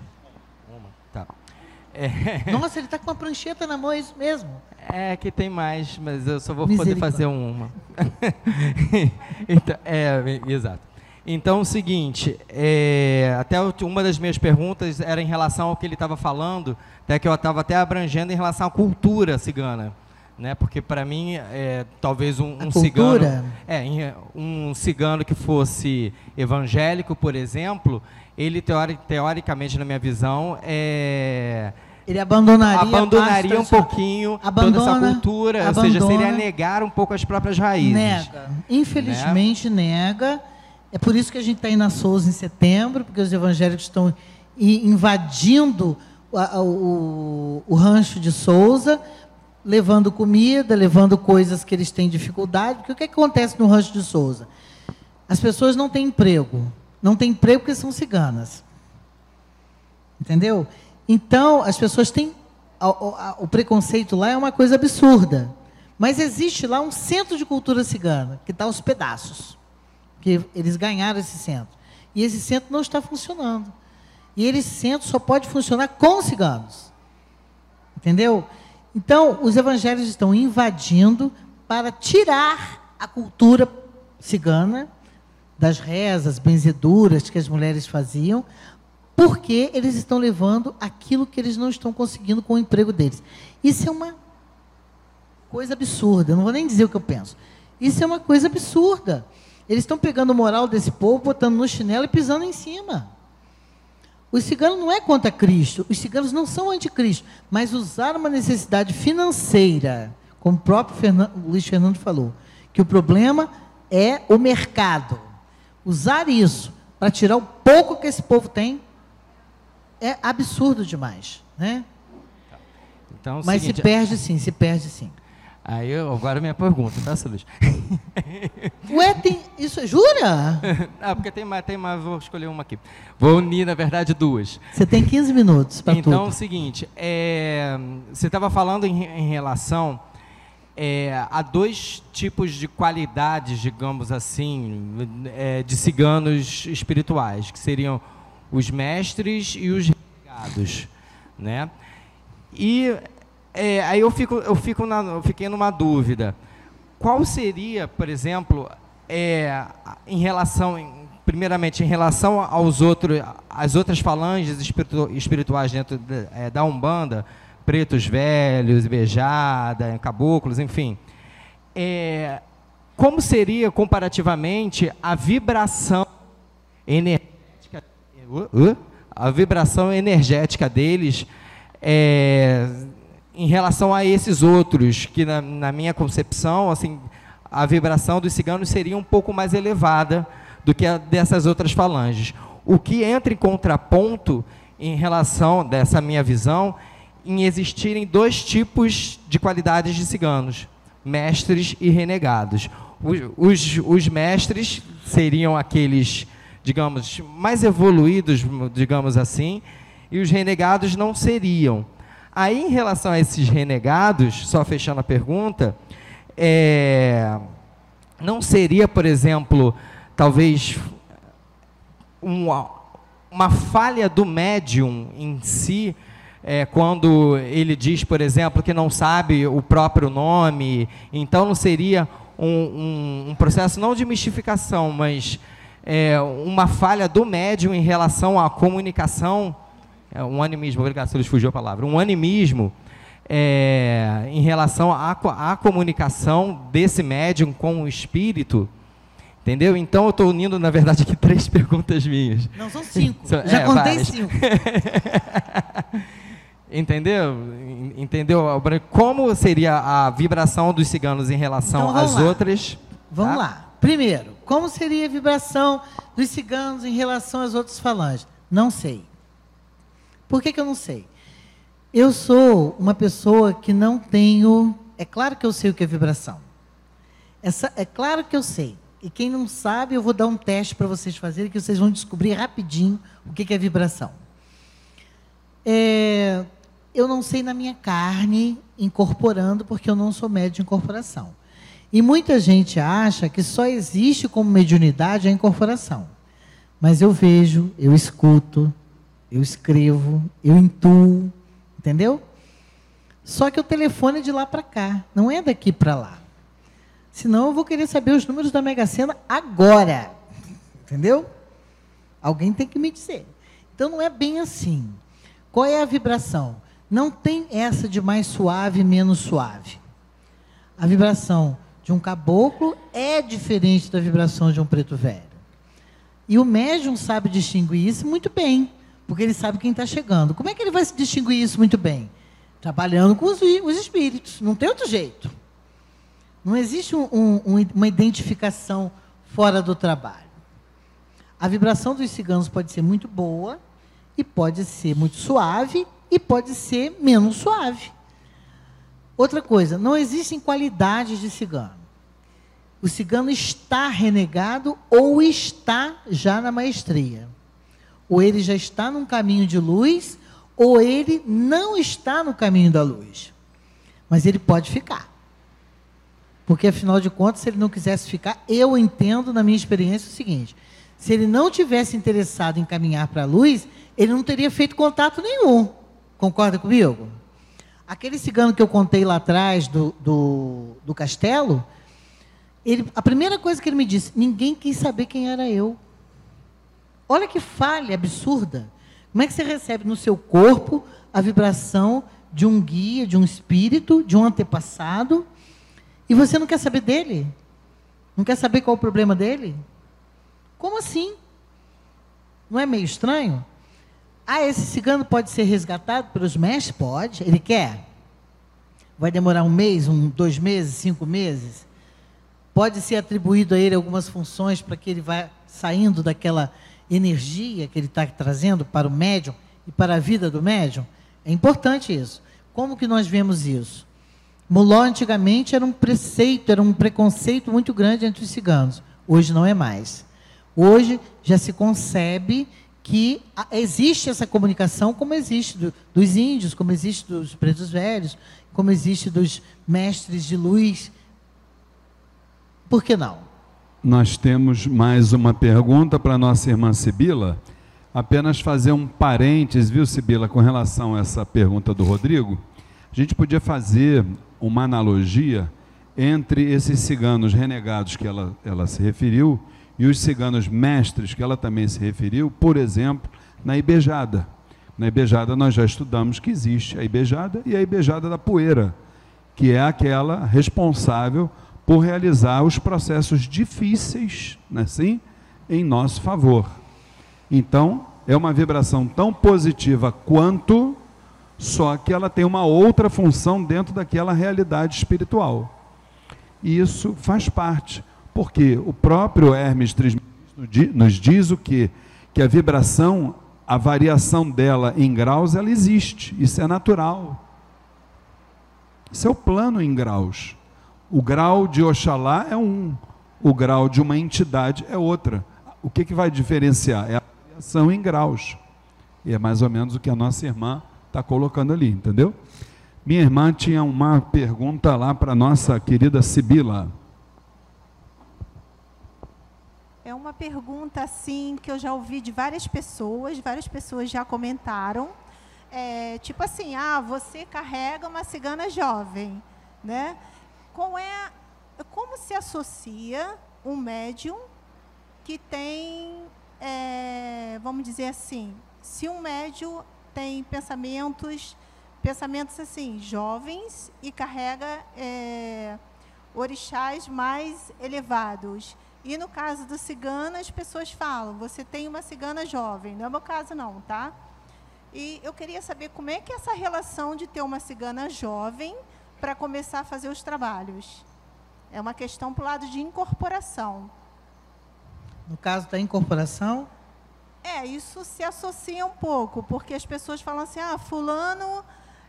É, Nossa, ele está com uma prancheta na mão, é isso mesmo. é que tem mais, mas eu só vou poder fazer uma. então, é, exato. Então, o seguinte, é, até uma das minhas perguntas era em relação ao que ele estava falando, até que eu estava até abrangendo em relação à cultura cigana, né? Porque para mim, é, talvez um, um cigano, é, um cigano que fosse evangélico, por exemplo, ele teori- teoricamente, na minha visão, é, Ele abandonaria, abandonaria um pouquinho toda Abandona, essa cultura, ou seja, abandona. seria negar um pouco as próprias raízes. Nega. Infelizmente, nega. É por isso que a gente está aí na Souza em setembro, porque os evangélicos estão invadindo a- o, o rancho de Souza, levando comida, levando coisas que eles têm dificuldade. Porque o que acontece no rancho de Souza? As pessoas não têm emprego. Não têm emprego porque são ciganas. Entendeu? Então, as pessoas têm. o preconceito lá é uma coisa absurda. Mas existe lá um centro de cultura cigana, que está aos pedaços. Que eles ganharam esse centro. E esse centro não está funcionando. E esse centro só pode funcionar com ciganos. Entendeu? Então, os evangelhos estão invadindo para tirar a cultura cigana das rezas, benzeduras que as mulheres faziam, porque eles estão levando aquilo que eles não estão conseguindo com o emprego deles. Isso é uma coisa absurda, eu não vou nem dizer o que eu penso. Isso é uma coisa absurda. Eles estão pegando o moral desse povo, botando no chinelo e pisando em cima. Os ciganos não é contra Cristo, os ciganos não são anticristo, mas usaram uma necessidade financeira, como o próprio Fernan- Luiz Fernando falou, que o problema é o mercado. Usar isso para tirar o pouco que esse povo tem é absurdo demais, né? Então, é Mas seguinte, se perde sim, se perde sim. Aí, eu- agora a minha pergunta, tá, Silvio? Ué, tem isso, jura? ah, porque tem mais, tem mais, vou escolher uma aqui. Vou unir, na verdade, duas. Você tem 15 minutos para Então, é o tudo. seguinte, é, você estava falando em, em relação é, a dois tipos de qualidades, digamos assim, é, de ciganos espirituais, que seriam os mestres e os renegados, né? E é, aí eu fico, eu fico na, eu fiquei numa dúvida. Qual seria, por exemplo, é, em relação, primeiramente, em relação aos outros, às outras falanges espiritu- espirituais dentro da, é, da Umbanda, pretos velhos, beijada, caboclos, enfim, é, como seria comparativamente a vibração energética, uh, uh, a vibração energética deles é, em relação a esses outros, que na, na minha concepção, assim, a vibração dos ciganos seria um pouco mais elevada do que a dessas outras falanges. O que entra em contraponto em relação dessa minha visão em existirem dois tipos de qualidades de ciganos, mestres e renegados. Os, os, os mestres seriam aqueles, digamos, mais evoluídos, digamos assim, e os renegados não seriam. Aí, em relação a esses renegados, só fechando a pergunta, é, não seria, por exemplo, talvez uma, uma falha do médium em si, é, quando ele diz, por exemplo, que não sabe o próprio nome, então não seria um, um- um processo não de mistificação, mas é, uma falha do médium em relação à comunicação, é, um animismo, obrigado, se fugiu a palavra, um animismo é, em relação à, à comunicação desse médium com o espírito, entendeu? Então eu estou unindo, na verdade, aqui três perguntas minhas. Não, são cinco. Já é, contei várias. cinco. Entendeu? En- Entendeu? Como seria a vibração dos ciganos em relação Então, às lá. outras? Vamos tá? lá. Primeiro, como seria a vibração dos ciganos em relação às outras falanges? Não sei. Por que, que eu não sei? Eu sou uma pessoa que não tenho. É claro que eu sei o que é vibração. Essa, é claro que eu sei. E quem não sabe, eu vou dar um teste para vocês fazerem, que vocês vão descobrir rapidinho o que, que é vibração. É, eu não sei na minha carne, incorporando, porque eu não sou médio de incorporação. E muita gente acha que só existe como mediunidade a incorporação. Mas eu vejo, eu escuto, eu escrevo, eu intuo, entendeu? Só que o telefone é de lá para cá, não é daqui para lá. Senão eu vou querer saber os números da Mega Sena agora. Entendeu? Alguém tem que me dizer. Então não é bem assim. Qual é a vibração? Não tem essa de mais suave, menos suave. A vibração de um caboclo é diferente da vibração de um preto velho. E o médium sabe distinguir isso muito bem, porque ele sabe quem está chegando. Como é que ele vai distinguir isso muito bem? Trabalhando com os, os espíritos, não tem outro jeito. Não existe um, um, uma identificação fora do trabalho. A vibração dos ciganos pode ser muito boa, e pode ser muito suave, e pode ser menos suave. Outra coisa, não existem qualidades de cigano. O cigano está renegado ou está já na maestria. Ou ele já está num caminho de luz, ou ele não está no caminho da luz. Mas ele pode ficar. Porque, afinal de contas, se ele não quisesse ficar, eu entendo, na minha experiência, o seguinte: se ele não tivesse interessado em caminhar para a luz, ele não teria feito contato nenhum. Concorda comigo? Aquele cigano que eu contei lá atrás do, do, do castelo, ele, a primeira coisa que ele me disse: ninguém quis saber quem era eu. Olha que falha absurda. Como é que você recebe no seu corpo a vibração de um guia, de um espírito, de um antepassado, e você não quer saber dele? Não quer saber qual o problema dele? Como assim? Não é meio estranho? Ah, esse cigano pode ser resgatado pelos mestres? Pode. Ele quer? Vai demorar um mês, um, dois meses, cinco meses? Pode ser atribuído a ele algumas funções para que ele vá saindo daquela energia que ele está trazendo para o médium e para a vida do médium? É importante isso. Como que nós vemos isso? Muló antigamente era um preceito, era um preconceito muito grande entre os ciganos. Hoje não é mais. Hoje já se concebe que existe essa comunicação como existe do, dos índios, como existe dos pretos velhos, como existe dos mestres de luz. Por que não? Nós temos mais uma pergunta para nossa irmã Sibila. Apenas fazer um parênteses, viu, Sibila, com relação a essa pergunta do Rodrigo. A gente podia fazer uma analogia entre esses ciganos renegados que ela, ela se referiu e os ciganos mestres que ela também se referiu, por exemplo, na Ibejada. Na Ibejada nós já estudamos que existe a Ibejada e a Ibejada da poeira, que é aquela responsável por realizar os processos difíceis, né, assim, em nosso favor. Então, é uma vibração tão positiva quanto só que ela tem uma outra função dentro daquela realidade espiritual. E isso faz parte, porque o próprio Hermes Trismegisto nos diz o que? Que a vibração, a variação dela em graus, ela existe, isso é natural. Isso é o plano em graus. O grau de Oxalá é um, o grau de uma entidade é outra. O que, que vai diferenciar? É a variação em graus. E é mais ou menos o que a nossa irmã está colocando ali, entendeu? Minha irmã tinha uma pergunta lá para nossa querida Sibila. É uma pergunta assim que eu já ouvi de várias pessoas, várias pessoas já comentaram. É, tipo assim, ah, você carrega uma cigana jovem, né? Como é, como se associa um médium que tem, é, vamos dizer assim, se um médium tem pensamentos, pensamentos assim, jovens e carrega é, orixás mais elevados. E no caso do cigano, as pessoas falam, você tem uma cigana jovem. Não é o meu caso não, tá? E eu queria saber como é que é essa relação de ter uma cigana jovem para começar a fazer os trabalhos. É uma questão para o lado de incorporação. No caso da incorporação, é, isso se associa um pouco, porque as pessoas falam assim, ah, fulano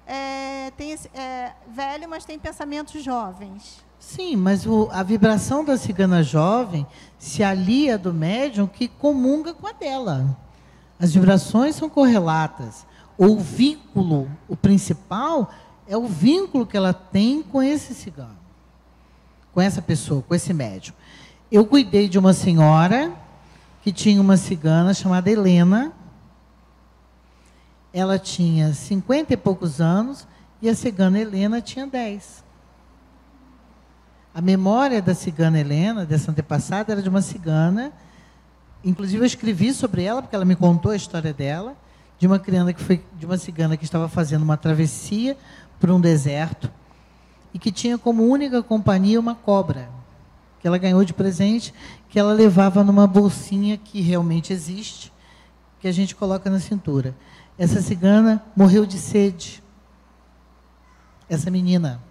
é, tem, é velho, mas tem pensamentos jovens. Sim, mas o, a vibração da cigana jovem se alia do médium que comunga com a dela. As vibrações são correlatas. O vínculo, o principal, é o vínculo que ela tem com esse cigano. com essa pessoa, com esse médium. Eu cuidei de uma senhora que tinha uma cigana chamada Helena. Ela tinha cinquenta e poucos anos e a cigana Helena tinha dez. A memória da cigana Helena, dessa antepassada, era de uma cigana. Inclusive, eu escrevi sobre ela, porque ela me contou a história dela, de uma criança que foi de uma cigana que estava fazendo uma travessia por um deserto e que tinha como única companhia uma cobra, que ela ganhou de presente, que ela levava numa bolsinha que realmente existe, que a gente coloca na cintura. Essa cigana morreu de sede. Essa menina.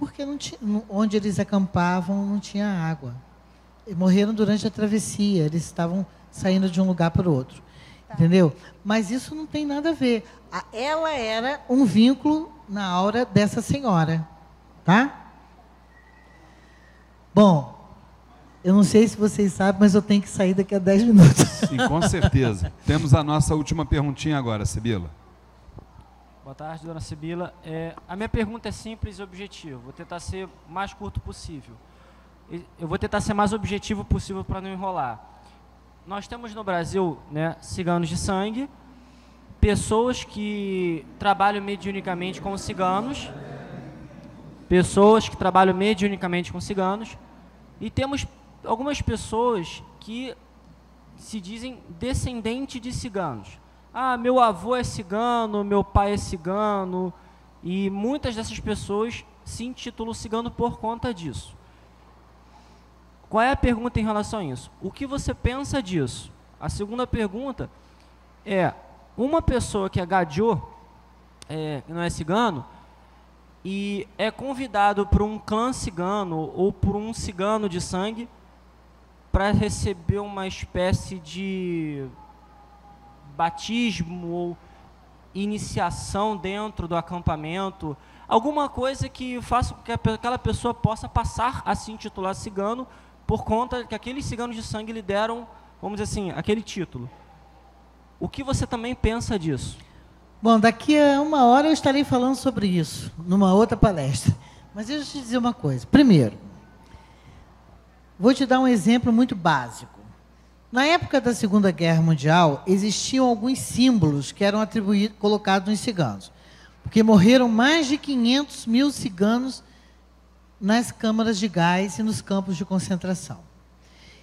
Porque não tinha, onde eles acampavam não tinha água. E morreram durante a travessia, eles estavam saindo de um lugar para o outro. Tá. Entendeu? Mas isso não tem nada a ver. Ela era um vínculo na aura dessa senhora. Tá? Bom, eu não sei se vocês sabem, mas eu tenho que sair daqui a 10 minutos. Sim, com certeza. Temos a nossa última perguntinha agora, Sibila. Boa tarde, dona Sibila. É, a minha pergunta é simples e objetiva. Vou tentar ser o mais curto possível. Eu vou tentar ser mais objetivo possível para não enrolar. Nós temos no Brasil né, ciganos de sangue, pessoas que trabalham mediunicamente com ciganos, pessoas que trabalham mediunicamente com ciganos, e temos algumas pessoas que se dizem descendente de ciganos. Ah, meu avô é cigano, meu pai é cigano, e muitas dessas pessoas se intitulam cigano por conta disso. Qual é a pergunta em relação a isso? O que você pensa disso? A segunda pergunta é: uma pessoa que é gadiô, é, não é cigano, e é convidado por um clã cigano ou por um cigano de sangue para receber uma espécie de batismo ou iniciação dentro do acampamento, alguma coisa que faça com que aquela pessoa possa passar a se intitular cigano por conta que aqueles ciganos de sangue lhe deram, vamos dizer assim, aquele título. O que você também pensa disso? Bom, daqui a uma hora eu estarei falando sobre isso, numa outra palestra. Mas deixa eu te dizer uma coisa. Primeiro, vou te dar um exemplo muito básico. Na época da Segunda Guerra Mundial, existiam alguns símbolos que eram atribuídos, colocados nos ciganos. Porque morreram mais de 500 mil ciganos nas câmaras de gás e nos campos de concentração.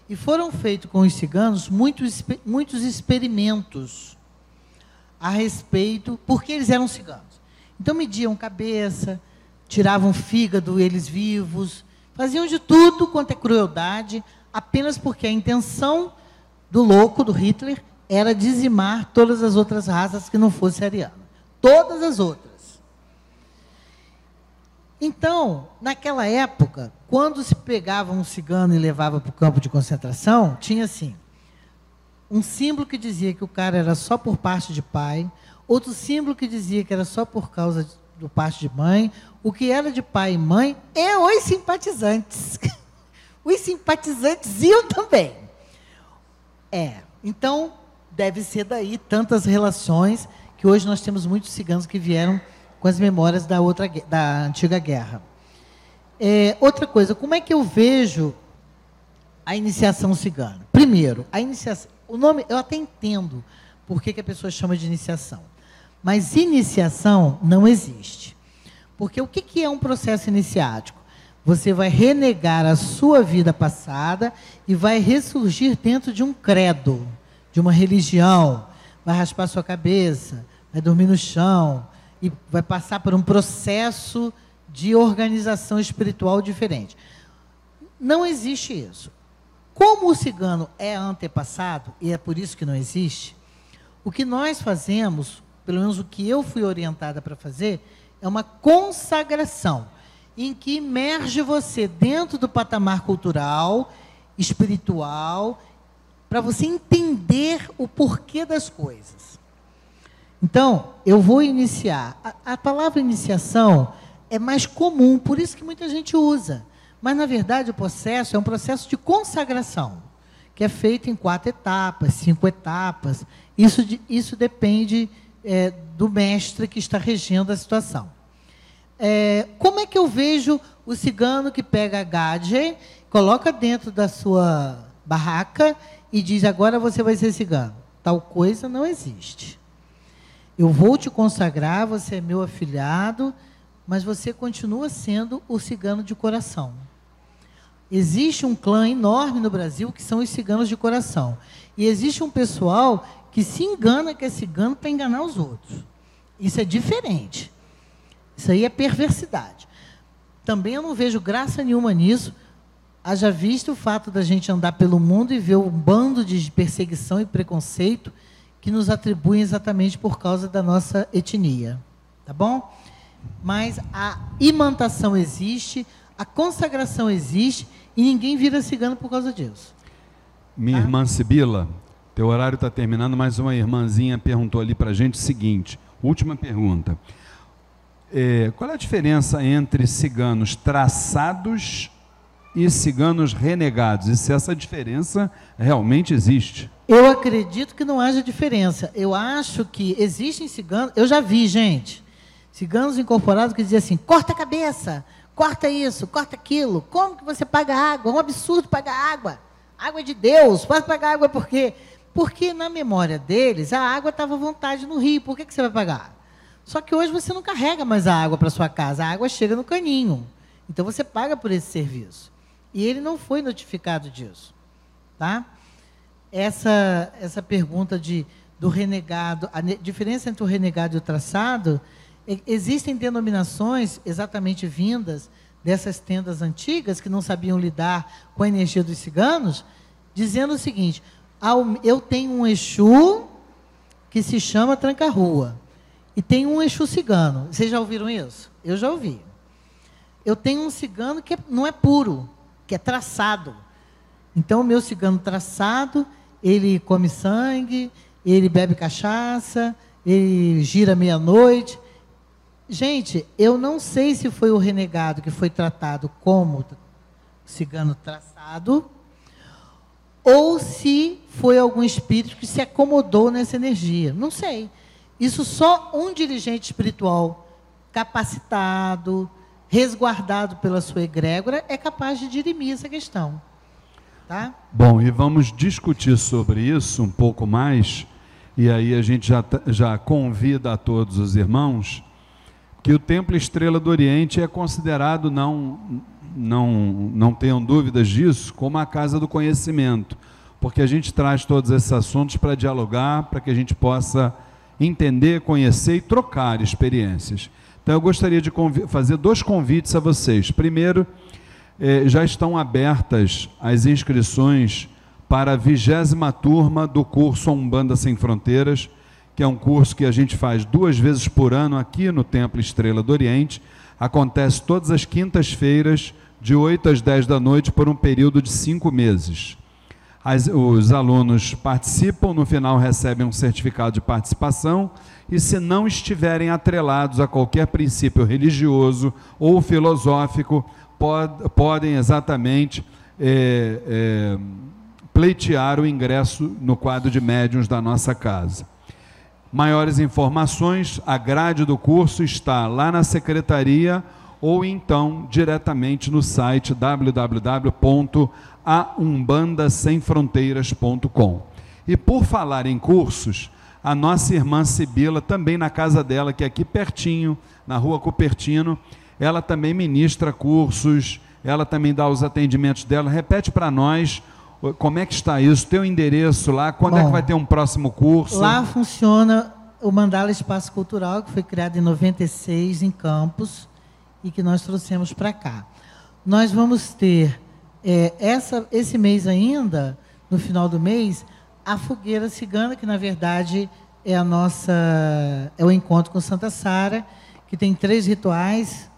E foram feitos com os ciganos muitos, muitos experimentos a respeito, porque eles eram ciganos. Então mediam cabeça, tiravam fígado eles vivos, faziam de tudo quanto é crueldade, apenas porque a intenção do louco, do Hitler, era dizimar todas as outras raças que não fossem arianas. Todas as outras. Então, naquela época, quando se pegava um cigano e levava para o campo de concentração, tinha assim, um símbolo que dizia que o cara era só por parte de pai, outro símbolo que dizia que era só por causa de, do parte de mãe, o que era de pai e mãe, e os simpatizantes. os simpatizantes iam também. É. Então, deve ser daí tantas relações que hoje nós temos muitos ciganos que vieram com as memórias da outra da antiga guerra. É, outra coisa, como é que eu vejo a iniciação cigana? Primeiro, a iniciação, o nome eu até entendo por que, que a pessoa chama de iniciação, mas iniciação não existe, porque o que, que é um processo iniciático? Você vai renegar a sua vida passada e vai ressurgir dentro de um credo, de uma religião. Vai raspar sua cabeça, vai dormir no chão e vai passar por um processo de organização espiritual diferente. Não existe isso. Como o cigano é antepassado, e é por isso que não existe, o que nós fazemos, pelo menos o que eu fui orientada para fazer, é uma consagração em que emerge você dentro do patamar cultural, espiritual, para você entender o porquê das coisas. Então, eu vou iniciar. A, a, palavra iniciação é mais comum, por isso que muita gente usa. Mas, na verdade, o processo é um processo de consagração, que é feito em quatro etapas, cinco etapas. Isso, isso depende é, do mestre que está regendo a situação. É, como é que eu vejo o cigano que pega a gadget, coloca dentro da sua barraca e diz: agora você vai ser cigano? Tal coisa não existe. Eu vou te consagrar, você é meu afilhado, mas você continua sendo o cigano de coração. Existe um clã enorme no Brasil que são os ciganos de coração. E existe um pessoal que se engana que é cigano para enganar os outros. Isso é diferente. Isso aí é perversidade. Também eu não vejo graça nenhuma nisso. Haja visto o fato da gente andar pelo mundo e ver um bando de perseguição e preconceito que nos atribuem exatamente por causa da nossa etnia. Tá bom? Mas a imantação existe, a consagração existe e ninguém vira cigano por causa disso. Minha Tá? irmã Sibila, teu horário está terminando, mas uma irmãzinha perguntou ali para a gente o seguinte: última pergunta. É, qual é a diferença entre ciganos traçados e ciganos renegados? E se essa diferença realmente existe? Eu acredito que não haja diferença. Eu acho que existem ciganos. Eu já vi, gente, ciganos incorporados que diziam assim: corta a cabeça, corta isso, corta aquilo. Como que você paga água? É um absurdo pagar água. Água é de Deus. Pode pagar água por quê? Porque na memória deles, a água estava à vontade no rio. Por que, que você vai pagar? Só que hoje você não carrega mais a água para sua casa. A água chega no caninho. Então você paga por esse serviço. E ele não foi notificado disso. Tá? essa, essa pergunta de, do renegado, a diferença entre o renegado e o traçado, existem denominações exatamente vindas dessas tendas antigas que não sabiam lidar com a energia dos ciganos, dizendo o seguinte: "Ao- eu tenho um Exu que se chama Tranca-Rua e tem um Exu cigano. Vocês já ouviram isso? Eu já ouvi. Eu tenho um cigano que é- não é puro, que é traçado. Então, o meu cigano traçado, ele come sangue, ele bebe cachaça, ele gira meia-noite. Gente, eu não sei se foi o renegado que foi tratado como cigano traçado, ou se foi algum espírito que se acomodou nessa energia. Não sei. Isso só um dirigente espiritual capacitado, resguardado pela sua egrégora, é capaz de dirimir essa questão. Tá? Bom, e vamos discutir sobre isso um pouco mais, e aí a gente já, já convida a todos os irmãos que o Templo Estrela do Oriente é considerado, não, não, não tenham dúvidas disso, como a casa do conhecimento, porque a gente traz todos esses assuntos para dialogar, para que a gente possa entender, conhecer e trocar experiências. Então eu gostaria de fazer dois convites a vocês. Primeiro, eh, já estão abertas as inscrições para a vigésima turma do curso Umbanda Sem Fronteiras, que é um curso que a gente faz duas vezes por ano aqui no Templo Estrela do Oriente. Acontece todas as quintas-feiras, de 8 às 10 da noite, por um período de cinco meses. As- os alunos participam, no final recebem um certificado de participação e, se não estiverem atrelados a qualquer princípio religioso ou filosófico, pod- podem exatamente é, é, pleitear o ingresso no quadro de médiuns da nossa casa. Maiores informações, a grade do curso está lá na secretaria ou então diretamente no site www.aumbandasemfronteiras.com. E por falar em cursos, a nossa irmã Sibila, também na casa dela, que é aqui pertinho, na rua Cupertino, ela também ministra cursos, ela também dá os atendimentos dela. Repete para nós como é que está isso, teu endereço lá, quando é que Bom, vai ter um próximo curso? Lá funciona o Mandala Espaço Cultural, que foi criado em 96 em Campos e que nós trouxemos para cá. Nós vamos ter é, essa, esse mês ainda, no final do mês, a fogueira cigana, que na verdade é a nossa é o encontro com Santa Sara, que tem três rituais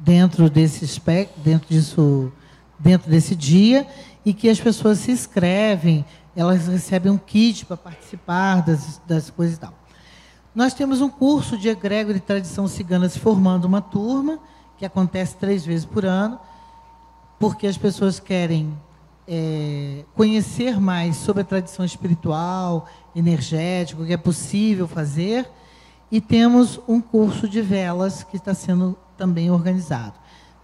dentro desse espectro, dentro disso, dentro desse dia, e que as pessoas se inscrevem, elas recebem um kit para participar das, das coisas e tal. Nós temos um curso de egrégora e tradição cigana se formando uma turma, que acontece três vezes por ano, porque as pessoas querem é, conhecer mais sobre a tradição espiritual, energética, o que é possível fazer, e temos um curso de velas que está sendo também organizado.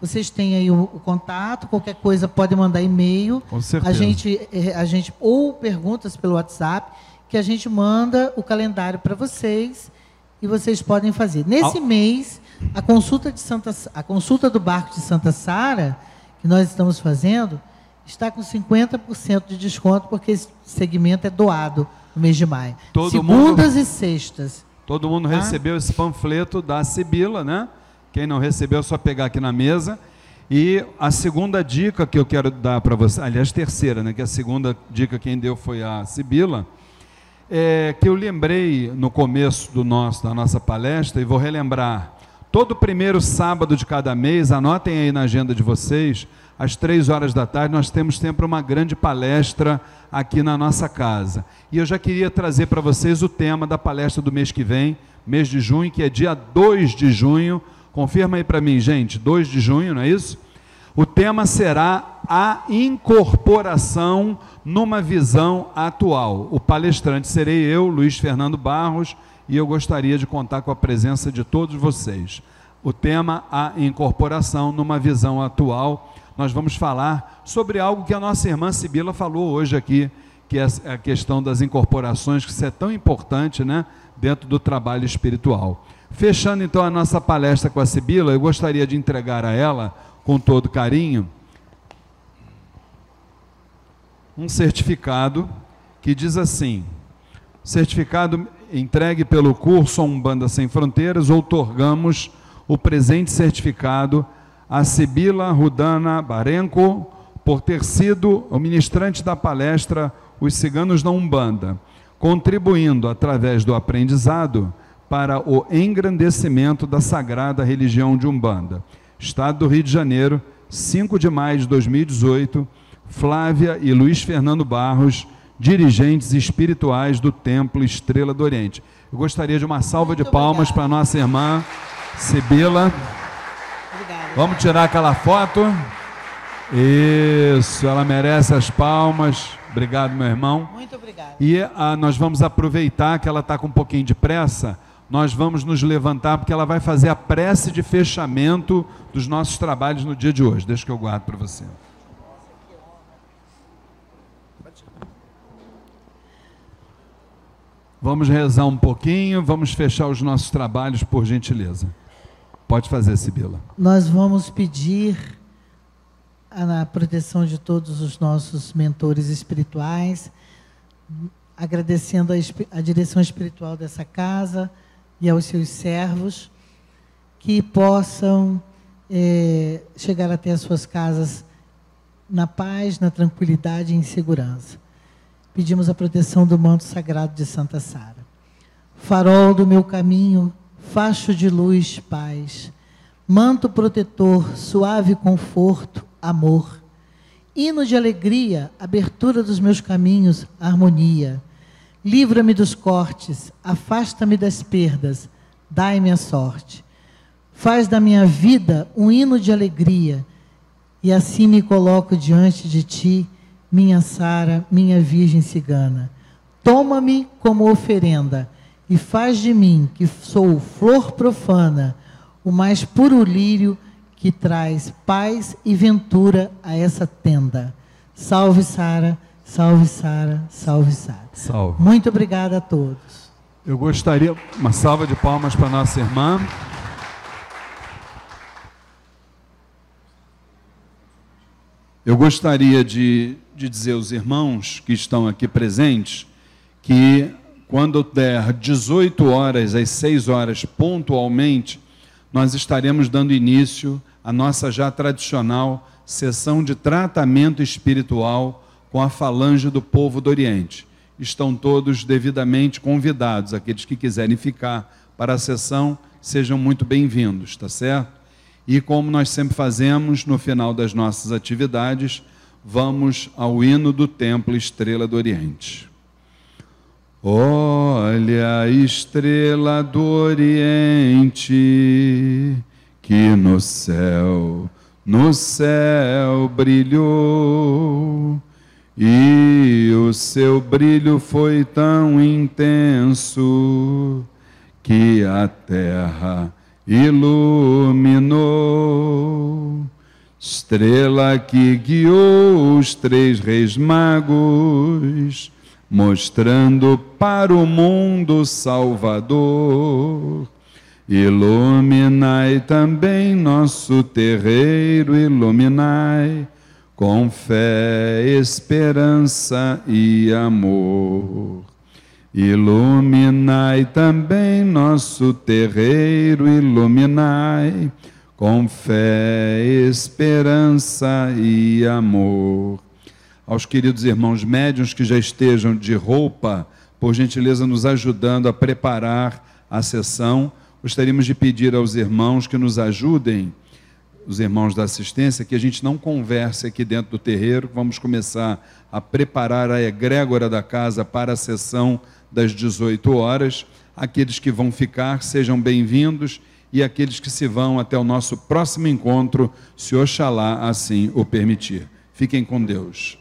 Vocês têm aí o, o contato, qualquer coisa pode mandar e-mail. Com certeza. A gente, eh, a gente ou perguntas pelo WhatsApp, que a gente manda o calendário para vocês e vocês podem fazer. Nesse Ao- mês, a consulta de Santa, a consulta do barco de Santa Sara, que nós estamos fazendo, está com 50% de desconto porque esse segmento é doado no mês de maio. Todo Segundas e sextas. Todo mundo Ah. recebeu esse panfleto da Sibila, né? Quem não recebeu, é só pegar aqui na mesa. E a segunda dica que eu quero dar para você, aliás, terceira, né? Que a segunda dica quem deu foi a Sibila, é que eu lembrei no começo do nosso, da nossa palestra e vou relembrar. Todo primeiro sábado de cada mês, anotem aí na agenda de vocês, às três horas da tarde, nós temos sempre uma grande palestra aqui na nossa casa. E eu já queria trazer para vocês o tema da palestra do mês que vem, mês de junho, que é dia 2 de junho. Confirma aí para mim, gente, 2 de junho, não é isso? O tema será a incorporação numa visão atual. O palestrante serei eu, Luiz Fernando Barros, e eu gostaria de contar com a presença de todos vocês. O tema a incorporação numa visão atual. Nós vamos falar sobre algo que a nossa irmã Sibila falou hoje aqui, que é a questão das incorporações, que isso é tão importante, né, dentro do trabalho espiritual. Fechando então a nossa palestra com a Sibila, eu gostaria de entregar a ela, com todo carinho, um certificado que diz assim: certificado entregue pelo curso Umbanda Sem Fronteiras, outorgamos o presente certificado a Sibila Rudana Barenco por ter sido o ministrante da palestra Os Ciganos na Umbanda, contribuindo através do aprendizado para o engrandecimento da sagrada religião de Umbanda. Estado do Rio de Janeiro, 5 de maio de 2018, Flávia e Luiz Fernando Barros, dirigentes espirituais do Templo Estrela do Oriente. Eu gostaria de uma salva de Muito palmas obrigada. para nossa irmã Sibila. Obrigada. Vamos tirar aquela foto? Isso, ela merece as palmas. Obrigado, meu irmão. Muito obrigada. E ah, nós vamos aproveitar que ela está com um pouquinho de pressa, nós vamos nos levantar, porque ela vai fazer a prece de fechamento dos nossos trabalhos no dia de hoje. Deixa que eu guardo para você. Vamos rezar um pouquinho, vamos fechar os nossos trabalhos, por gentileza. Pode fazer, Sibila. Nós vamos pedir a, proteção de todos os nossos mentores espirituais, agradecendo a, a direção espiritual dessa casa e aos seus servos, que possam eh, chegar até as suas casas na paz, na tranquilidade e em segurança. Pedimos a proteção do manto sagrado de Santa Sara. Farol do meu caminho, facho de luz, paz. Manto protetor, suave conforto, amor. Hino de alegria, abertura dos meus caminhos, harmonia. Livra-me dos cortes, afasta-me das perdas, dai-me a sorte. Faz da minha vida um hino de alegria, e assim me coloco diante de ti, minha Sara, minha Virgem Cigana. Toma-me como oferenda e faz de mim, que sou flor profana, o mais puro lírio que traz paz e ventura a essa tenda. Salve Sara, salve Sara, salve Sara. Salve. Muito obrigada a todos. Eu gostaria, uma salva de palmas para nossa irmã. Eu gostaria de, de dizer aos irmãos que estão aqui presentes que quando der 18 horas às 6 horas pontualmente, nós estaremos dando início à nossa já tradicional sessão de tratamento espiritual com a falange do povo do Oriente. Estão todos devidamente convidados, aqueles que quiserem ficar para a sessão, sejam muito bem-vindos, tá certo? E como nós sempre fazemos, no final das nossas atividades, vamos ao hino do Templo Estrela do Oriente. Olha estrela do Oriente, que no céu, no céu brilhou, e o seu brilho foi tão intenso que a terra iluminou. Estrela que guiou os três reis magos, mostrando para o mundo Salvador. Iluminai também nosso terreiro, iluminai com fé, esperança e amor. Iluminai também nosso terreiro, iluminai com fé, esperança e amor. Aos queridos irmãos médiuns que já estejam de roupa, por gentileza, nos ajudando a preparar a sessão, gostaríamos de pedir aos irmãos que nos ajudem, os irmãos da assistência, que a gente não converse aqui dentro do terreiro, vamos começar a preparar a egrégora da casa para a sessão das 18 horas. Aqueles que vão ficar, sejam bem-vindos e aqueles que se vão até o nosso próximo encontro, se Oxalá assim o permitir. Fiquem com Deus.